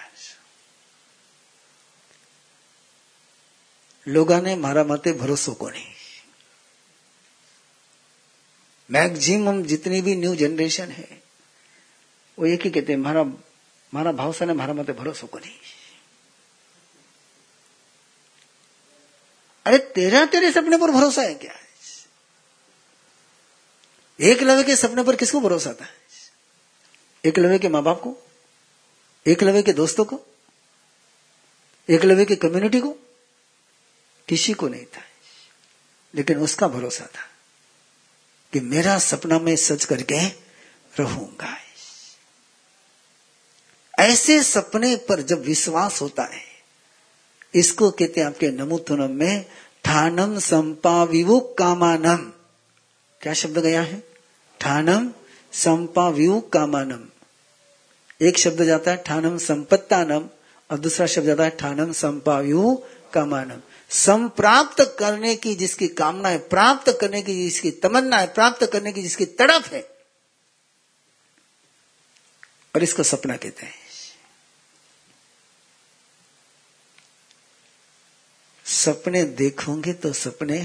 लोगों ने मारा मते भरोसो को नहीं। मैक्सिमम जितनी भी न्यू जनरेशन है, वो एक ही कहते हैं, मारा मारा भावसा ने मारा मते भरोसो को नहीं। अरे तेरा तेरे सपने पर भरोसा है क्या? एक लवे के सपने पर किसको भरोसा था? एक लवे के माँ बाप को? एक लवे के दोस्तों को? एक लवे की कम्युनिटी को? किसी को नहीं था। लेकिन उसका भरोसा था कि मेरा सपना मैं सच करके रहूँगा। ऐसे सपने पर जब विश्वास होता है इसको कहते हैं आपके नमुतुनम में, ठानम संपाविवु कामानम क्या शब्द गया है? ठानम संपाविवु कामानम एक शब्द जाता है, ठानम संपत्तानम, और दूसरा शब्द जाता है, ठानम संपाविवु कामानम संप्राप्त करने की जिसकी कामना है, प्राप्त करने की जिसकी तमन्ना है, प्राप्त करने की जिसकी तड़प है। और इसको सपना कहते हैं। सपने देखोगे तो सपने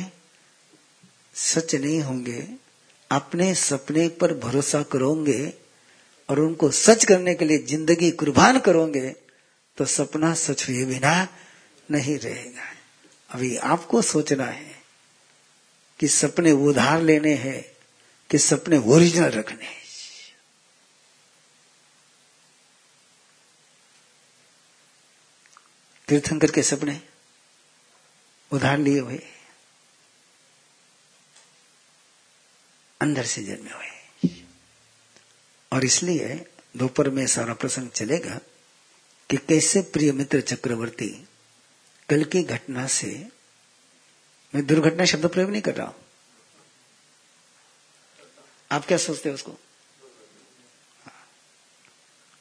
सच नहीं होंगे। अपने सपने पर भरोसा करोगे और उनको सच करने के लिए ज़िंदगी कुर्बान करोगे तो सपना सच हुए बिना नहीं रहेगा। अभी आपको सोचना है कि सपने उधार लेने हैं, कि सपने ओरिजिनल रखने तीर्थंकर के सपने उधार लिए हुए। अंदर से जन्मे हुए। और इसलिए दोपहर में सारा प्रसंग चलेगा कि कैसे प्रिय मित्र चक्रवर्ती कल की घटना से मैं दुर्घटना शब्द प्रयोग नहीं कर रहा हूँ। आप क्या सोचते हैं उसको?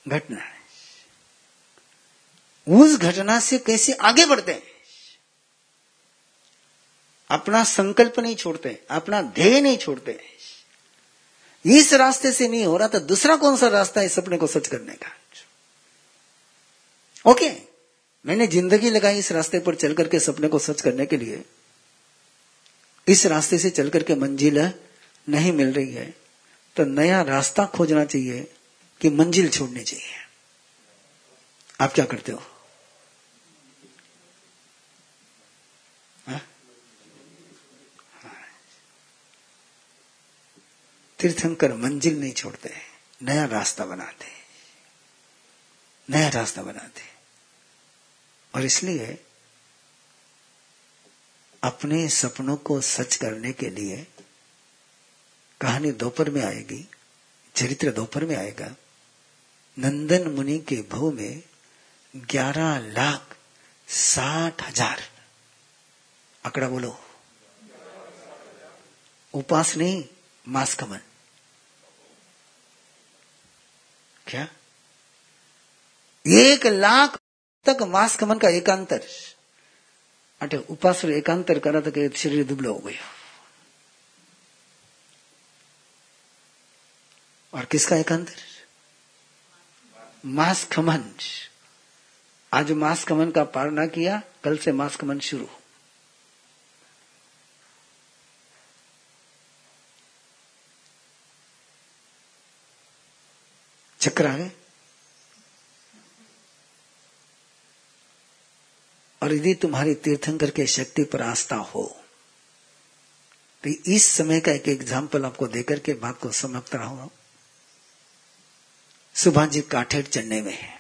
घटना है। उस घटना से कैसे आगे बढ़ते हैं? अपना संकल्प नहीं छोड़ते, अपना ध्येय नहीं छोड़ते। इस रास्ते से नहीं हो रहा तो दूसरा कौन सा रास्ता है सपने को सच करने का? ओके, मैंने ज़िंदगी लगाई इस रास्ते पर चल करके सपने को सच करने के लिए। इस रास्ते से चल करके मंजिल नहीं मिल रही है तो नया रास्ता खोजना चाहिए कि मंजिल छोड़नी चाहिए। आप क्या करते हाँ? तीर्थंकर मंजिल नहीं छोड़ते, नया रास्ता बनाते, नया रास्ता बनाते। और इसलिए अपने सपनों को सच करने के लिए कहानी दोपहर में आएगी, चरित्र दोपहर में आएगा। नंदन मुनि के भव में ग्यारह लाख साठ हज़ार। आंकड़ा बोलो। उपास नहीं, मास कमन क्या? एक लाख तक मास कमन का एकांतर। अटे उपास एकांतर करा तो शरीर दुबला हो गया। और किसका एकांतर? मास खमन आज मास कमन का पार ना किया, कल से मास कमन शुरू चक्र है और यदि तुम्हारी तीर्थंकर के शक्ति पर आस्था हो तो इस समय का एक एग्ज़ाम्पल आपको देकर के बात को समाप्त रहा हूँ। सुभाष जी काठेड़ चेन्नई में है।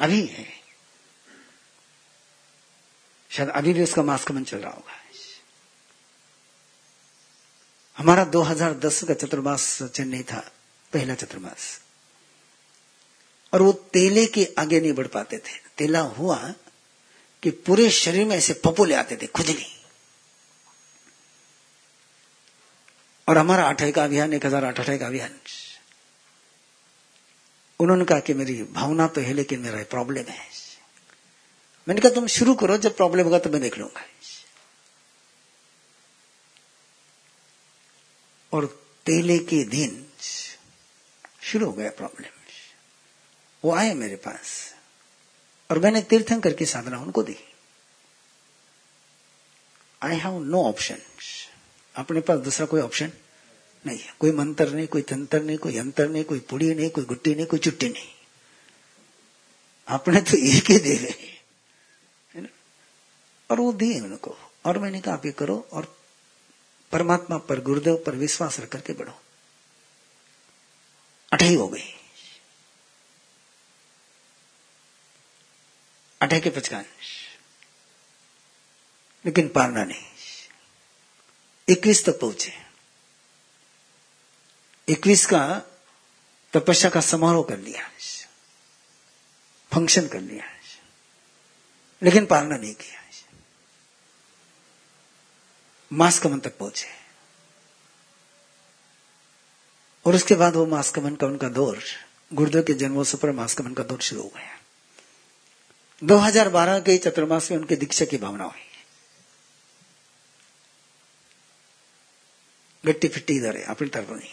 अभी है। शायद अभी भी उसका मास्कमन चल रहा होगा। हमारा 2010 का चतुर्मास चेन्नई था, पहला चतुर्मास। और वो तेले के आगे नहीं बढ़ पाते थे। तेला हुआ कि पूरे शरीर में ऐसे पपोले आते थे खुजली और हमारा अठाई का अभियान, एक हज़ार अठाई का अभियान। उन्होंने कहा कि मेरी भावना तो है, लेकिन मेरा प्रॉब्लम है। मैंने कहा, तुम शुरू करो, जब प्रॉब्लम होगा तो मैं देख लूँगा। और तेले के दिन शुरू हो गया प्रॉब्लम वो आए मेरे पास। और मैंने तीर्थंकर की साधना उनको दी। आई हैव नो ऑप्शन अपने पास दूसरा कोई ऑप्शन नहीं है। कोई मंत्र नहीं, कोई तंत्र नहीं, कोई यंत्र नहीं, कोई पुड़ी नहीं, कोई गुट्टी नहीं, कोई चुट्टी नहीं। आपने तो एक ही दे रहे और वो दिए उनको। और मैंने कहा, आप ये करो और परमात्मा पर गुरुदेव पर विश्वास रख करके बढ़ो। अठाई हो गई। अठाई के पचकान। लेकिन पारना नहीं। इक्कीस तक पहुँचे। इक्कीस का तपस्या का समारोह कर लिया। फ़ंक्शन कर लिया। लेकिन पालना नहीं किया। मास कमन तक पहुँचे। और उसके बाद वो मास कमन का उनका दौर गुरुदेव के जन्मोत्सव पर मास कमन का दौर शुरू हो गया। 2012 के चतुर्मास में उनके दीक्षा की भावना हुई। गट्टी फिट्टी इधर है, अपनी तरफ़ नहीं।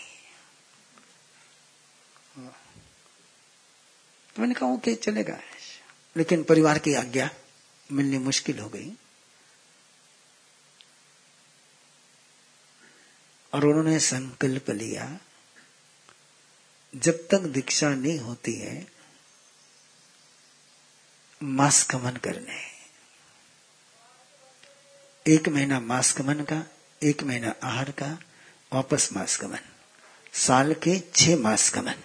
तो मैंने कहा, ओके, चलेगा। लेकिन परिवार की आज्ञा मिलनी मुश्किल हो गई। और उन्होंने संकल्प लिया, जब तक दीक्षा नहीं होती है मास कमन करने एक महीना मास कमन का, एक महीना आहार का, वापस मास कमन साल के छह मास कमन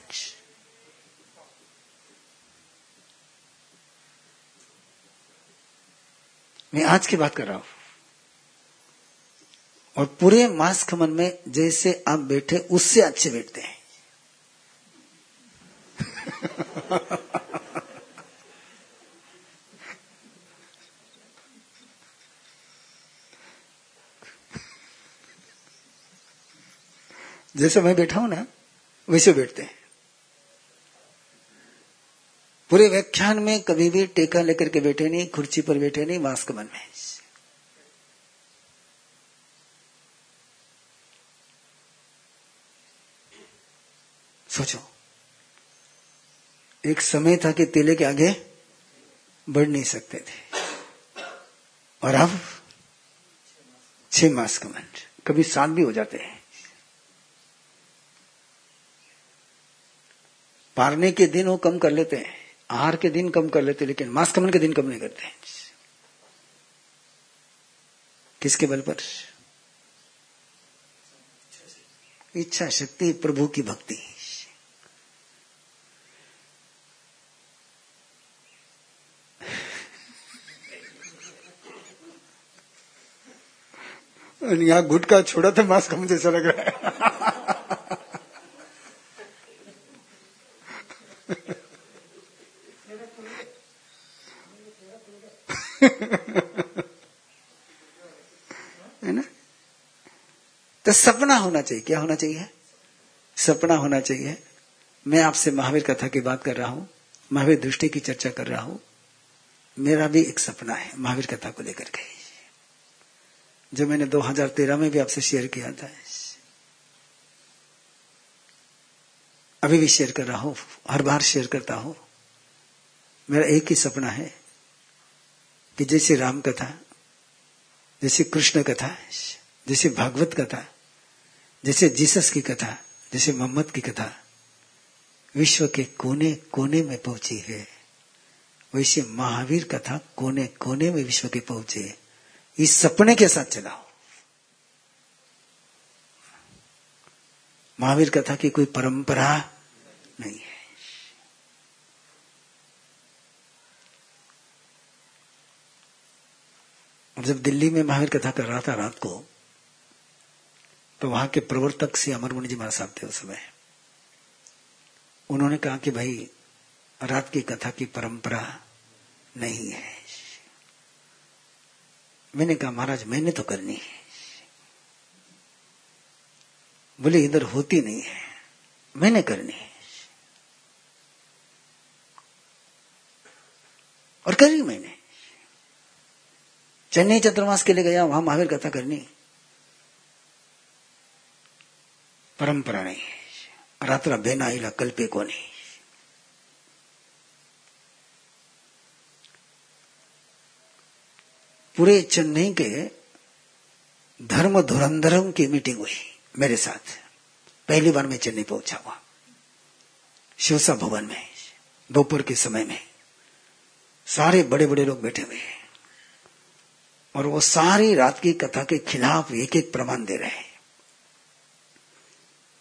मैं आज की बात कर रहा हूँ। और पूरे मास कमन में जैसे आप बैठे, उससे अच्छे बैठते हैं। जैसे मैं बैठा हूँ ना, वैसे बैठते हैं। पूरे व्याख्यान में कभी भी टेका लेकर के बैठे नहीं कुर्सी पर बैठे नहीं, मास्क मन में। सोचो। एक समय था कि तेले के आगे बढ़ नहीं सकते थे। और अब छह मास कमेंट कभी सात भी हो जाते हैं। पारने के दिन वो कम कर लेते हैं, आहार के दिन कम कर लेते हैं, लेकिन मांस कमन के दिन कम नहीं करते हैं। किसके बल पर? इच्छा शक्ति प्रभु की भक्ति। यहाँ गुटका छोड़ा तो मांस कम जैसा लग रहा है ना? तो सपना होना चाहिए, क्या होना चाहिए? सपना होना चाहिए। मैं आपसे महावीर कथा की बात कर रहा हूँ, महावीर दृष्टि की चर्चा कर रहा हूँ। मेरा भी एक सपना है, महावीर कथा को लेकर के। जो मैंने 2013 में भी आपसे शेयर किया था। अभी भी शेयर कर रहा हूँ, हर बार शेयर करता हूँ। मेरा एक ही सपना है कि जैसे राम कथा, जैसे कृष्ण कथा, जैसे भागवत कथा, जैसे जीसस की कथा, जैसे मोहम्मद की कथा, विश्व के कोने कोने में पहुँची है। वैसे महावीर कथा कोने कोने में विश्व के पहुँचे इस सपने के साथ चलाओ महावीर कथा की कोई परंपरा नहीं है। और जब दिल्ली में महावीर कथा कर रहा था रात को तो वहाँ के प्रवर्तक से अमर मुनि जी महाराज साहब थे उस समय। उन्होंने कहा कि भाई, रात की कथा की परंपरा नहीं है। मैंने कहा, महाराज, मैंने तो करनी है। बोले, इधर होती नहीं है। मैंने करनी है। और करी मैंने। चेन्नई चतुर्मास के लिए गया, वहाँ महावीर कथा करनी। परंपरा नहीं रात्रा बेना इला कल्पे को नहीं। पूरे चेन्नई के धर्म धुरंधरम की मीटिंग हुई मेरे साथ। पहली बार मैं चेन्नई पहुँचा हुआ। शिवसा भवन में, दोपहर के समय में। सारे बड़े बड़े लोग बैठे हुए हैं। और वो सारी रात की कथा के खिलाफ एक एक प्रमाण दे रहे हैं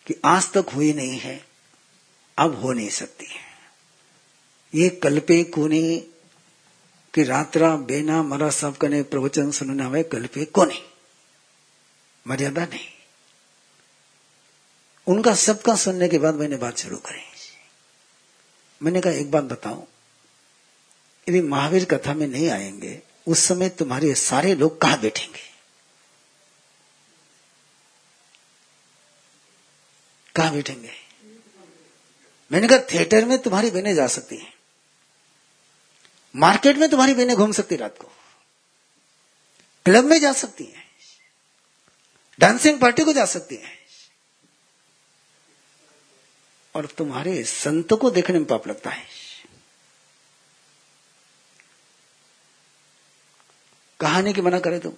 कि आज तक हुई नहीं है, अब हो नहीं सकती है। ये कल्पे कोने कि रात्रा, बेना, मरा, सब कने प्रवचन सुनना हुए कल्पे कोने? मर्यादा नहीं। उनका सबका सुनने के बाद मैंने बात शुरू करी। मैंने कहा, एक बात बताओ यदि महावीर कथा में नहीं आएँगे, उस समय तुम्हारे सारे लोग कहा बैठेंगे? कहा बैठेंगे? मैंने कहा, थिएटर में तुम्हारी बहनें जा सकती हैं। मार्केट में तुम्हारी बहनें घूम सकती रात को। क्लब में जा सकती हैं। डांसिंग पार्टी को जा सकती हैं। और तुम्हारे संत को देखने में पाप लगता है। कहानी की मना करे तुम।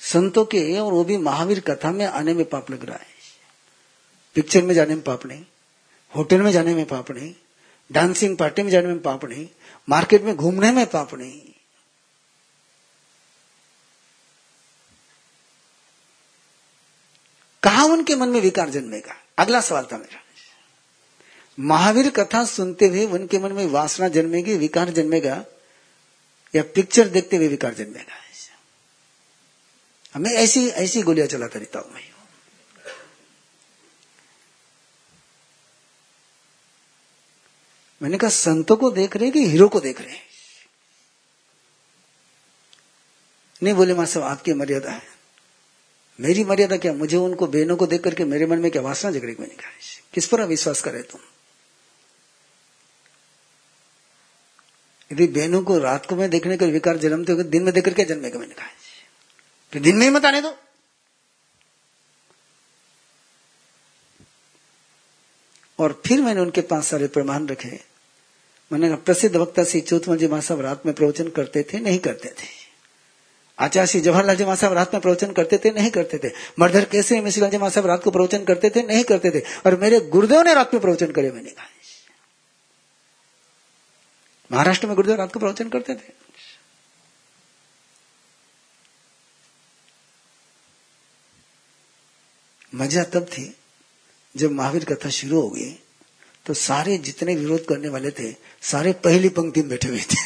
संतों के और वो भी महावीर कथा में आने में पाप लग रहा है। पिक्चर में जाने में पाप नहीं, होटल में जाने में पाप नहीं डांसिंग पार्टी में जाने में पाप नहीं मार्केट में घूमने में पाप नहीं। कहा उनके मन में विकार जन्मेगा अगला सवाल था मेरा। महावीर कथा सुनते हुए उनके मन में वासना जन्मेगी, विकार जन्मेगा, या पिक्चर देखते हुए विकार जन्मेगा? हमें ऐसी ऐसी गोलियाँ चलाता रहता हूँ मैं। मैंने कहा, संतों को देख रहे हैं कि हीरो को देख रहे हैं? नहीं बोले, माँ साहब, आपकी मर्यादा है। मेरी मर्यादा क्या? मुझे उनको, बहनों को देख करके मेरे मन में क्या वासना जगड़ी मैंने कहा किस पर विश्वास करे तुम? यदि बहनों को रात को मैं देखने का विकार जन्मते हो दिन में देख करके जन्मेगा मैंने कहा तो दिन में ही मत आने दो। और फिर मैंने उनके पास सारे प्रमाण रखे। मैंने प्रसिद्ध वक्ता श्री चौथमल जी महासाब रात में प्रवचन करते थे, नहीं करते थे। आचार्य श्री जवाहरलाल जी महासाब रात में प्रवचन करते थे, नहीं करते थे। मर्धर कैसे मिश्रलाल जी साहब रात को प्रवचन करते थे, नहीं करते थे। और मेरे गुरुदेव ने रात में प्रवचन करे, मैंने कहा। महाराष्ट्र में गुरुदेव रात को प्रवचन करते थे। मज़ा तब थी जब महावीर कथा शुरू हो गई। तो सारे जितने विरोध करने वाले थे सारे पहली पंक्ति में बैठे हुए थे।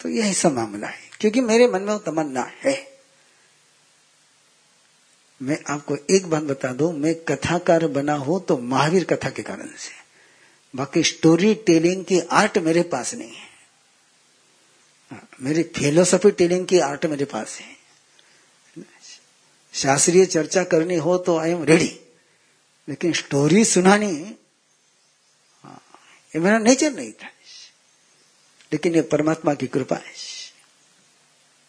तो यही सब मामला है। क्योंकि मेरे मन में तमन्ना है। मैं आपको एक बात बता दू मैं कथाकार बना हूँ तो महावीर कथा के कारण से। बाकी स्टोरी टेलिंग की आर्ट मेरे पास नहीं हाँ, मेरी फिलोसफी टेलिंग की आर्ट मेरे पास है। शास्त्रीय चर्चा करनी हो तो आई एम रेडी लेकिन स्टोरी सुनानी हाँ, ये मेरा नेचर नहीं था। लेकिन ये परमात्मा की कृपा है।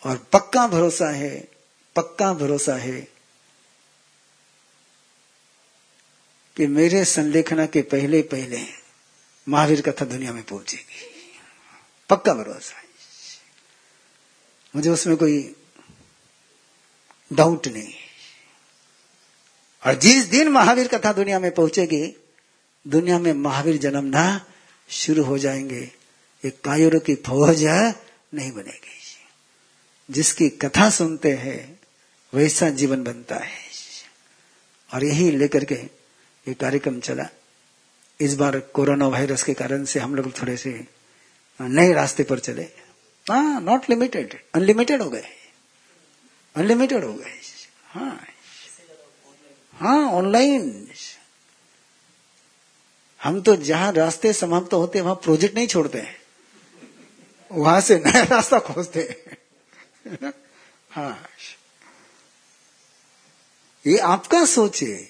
और पक्का भरोसा है पक्का भरोसा है कि मेरे संलेखना के पहले पहले महावीर कथा दुनिया में पहुंचेगी। पक्का भरोसा है। मुझे उसमें कोई डाउट नहीं और जिस दिन महावीर कथा दुनिया में पहुंचेगी, दुनिया में महावीर जन्म जन्मना शुरू हो जाएँगे। एक कायुर की फौज नहीं बनेगी। जिसकी कथा सुनते हैं, वैसा जीवन बनता है। और यही लेकर के ये कार्यक्रम चला। इस बार कोरोना वायरस के कारण से हम लोग थोड़े से नए रास्ते पर चले। हाँ नॉट लिमिटेड अनलिमिटेड हो गए। अनलिमिटेड हो गए। हाँ। हाँ ऑनलाइन हम तो जहाँ रास्ते समाप्त तो होते वहाँ प्रोजेक्ट नहीं छोड़ते हैं। वहाँ से नया रास्ता खोजते हैं। हाँ। ये आपका सोच है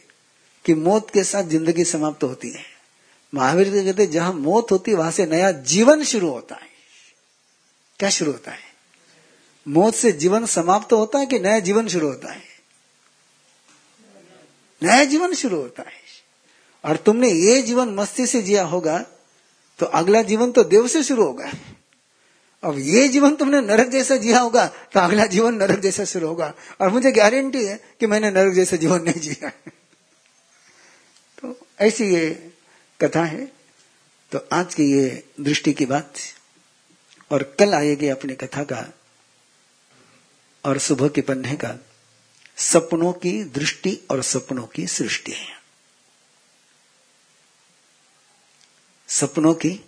कि मौत के साथ ज़िंदगी समाप्त तो होती है। महावीर जी कहते जहाँ मौत होती है, वहाँ से नया जीवन शुरू होता है। क्या शुरू होता है? मौत से जीवन समाप्त तो होता है कि नया जीवन शुरू होता है? नया जीवन शुरू होता है। और तुमने ये जीवन मस्ती से जिया होगा तो अगला जीवन तो देव से शुरू होगा। अब ये जीवन तुमने नरक जैसा जिया होगा तो अगला जीवन नरक जैसा शुरू होगा। और मुझे गारंटी है कि मैंने नरक जैसा जीवन नहीं जिया। तो ऐसी ये कथा है। तो आज की ये दृष्टि की बात, और कल आएगी अपनी कथा का, और सुबह के पन्ने का। सपनों की दृष्टि और सपनों की सृष्टि है। सपनों की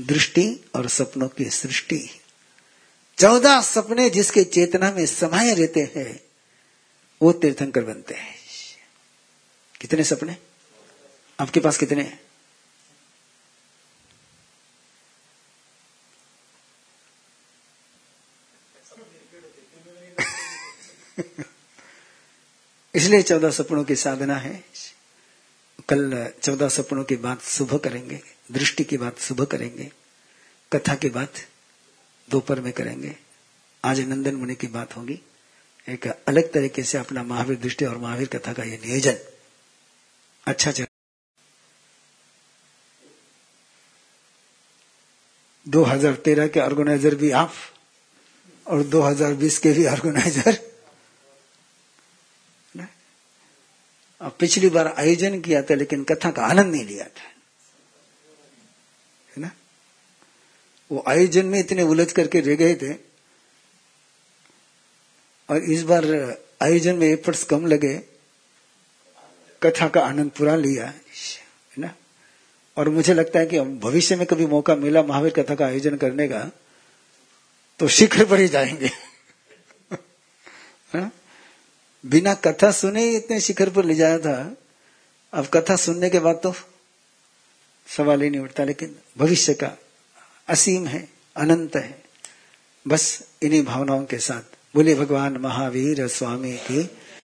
दृष्टि और सपनों की सृष्टि। चौदह सपने जिसके चेतना में समाये रहते हैं, वो तीर्थंकर बनते हैं। कितने सपने? आपके पास कितने हैं? इसलिए चौदह सपनों की साधना है। कल चौदह सपनों की बात सुबह करेंगे, दृष्टि की बात सुबह करेंगे, कथा की बात दोपहर में करेंगे। आज नंदन मुनि की बात होगी। एक अलग तरीके से अपना महावीर दृष्टि और महावीर कथा का यह नियोजन। अच्छा चल। 2013 के ऑर्गेनाइजर भी आप और 2020 के भी ऑर्गेनाइजर। पिछली बार आयोजन किया था, लेकिन कथा का आनंद नहीं लिया था। है ना? वो आयोजन में इतने उलझ करके रह गए थे। और इस बार आयोजन में एफर्ट्स कम लगे। कथा का आनंद पूरा लिया। है ना? और मुझे लगता है कि भविष्य में कभी मौका मिला महावीर कथा का आयोजन करने का तो शिखर पर ही जाएँगे। है ना? बिना कथा सुने ही इतने शिखर पर ले जाया था। अब कथा सुनने के बाद तो सवाल ही नहीं उठता, लेकिन भविष्य का असीम है, अनंत है। बस इन्हीं भावनाओं के साथ बोले भगवान महावीर, स्वामी की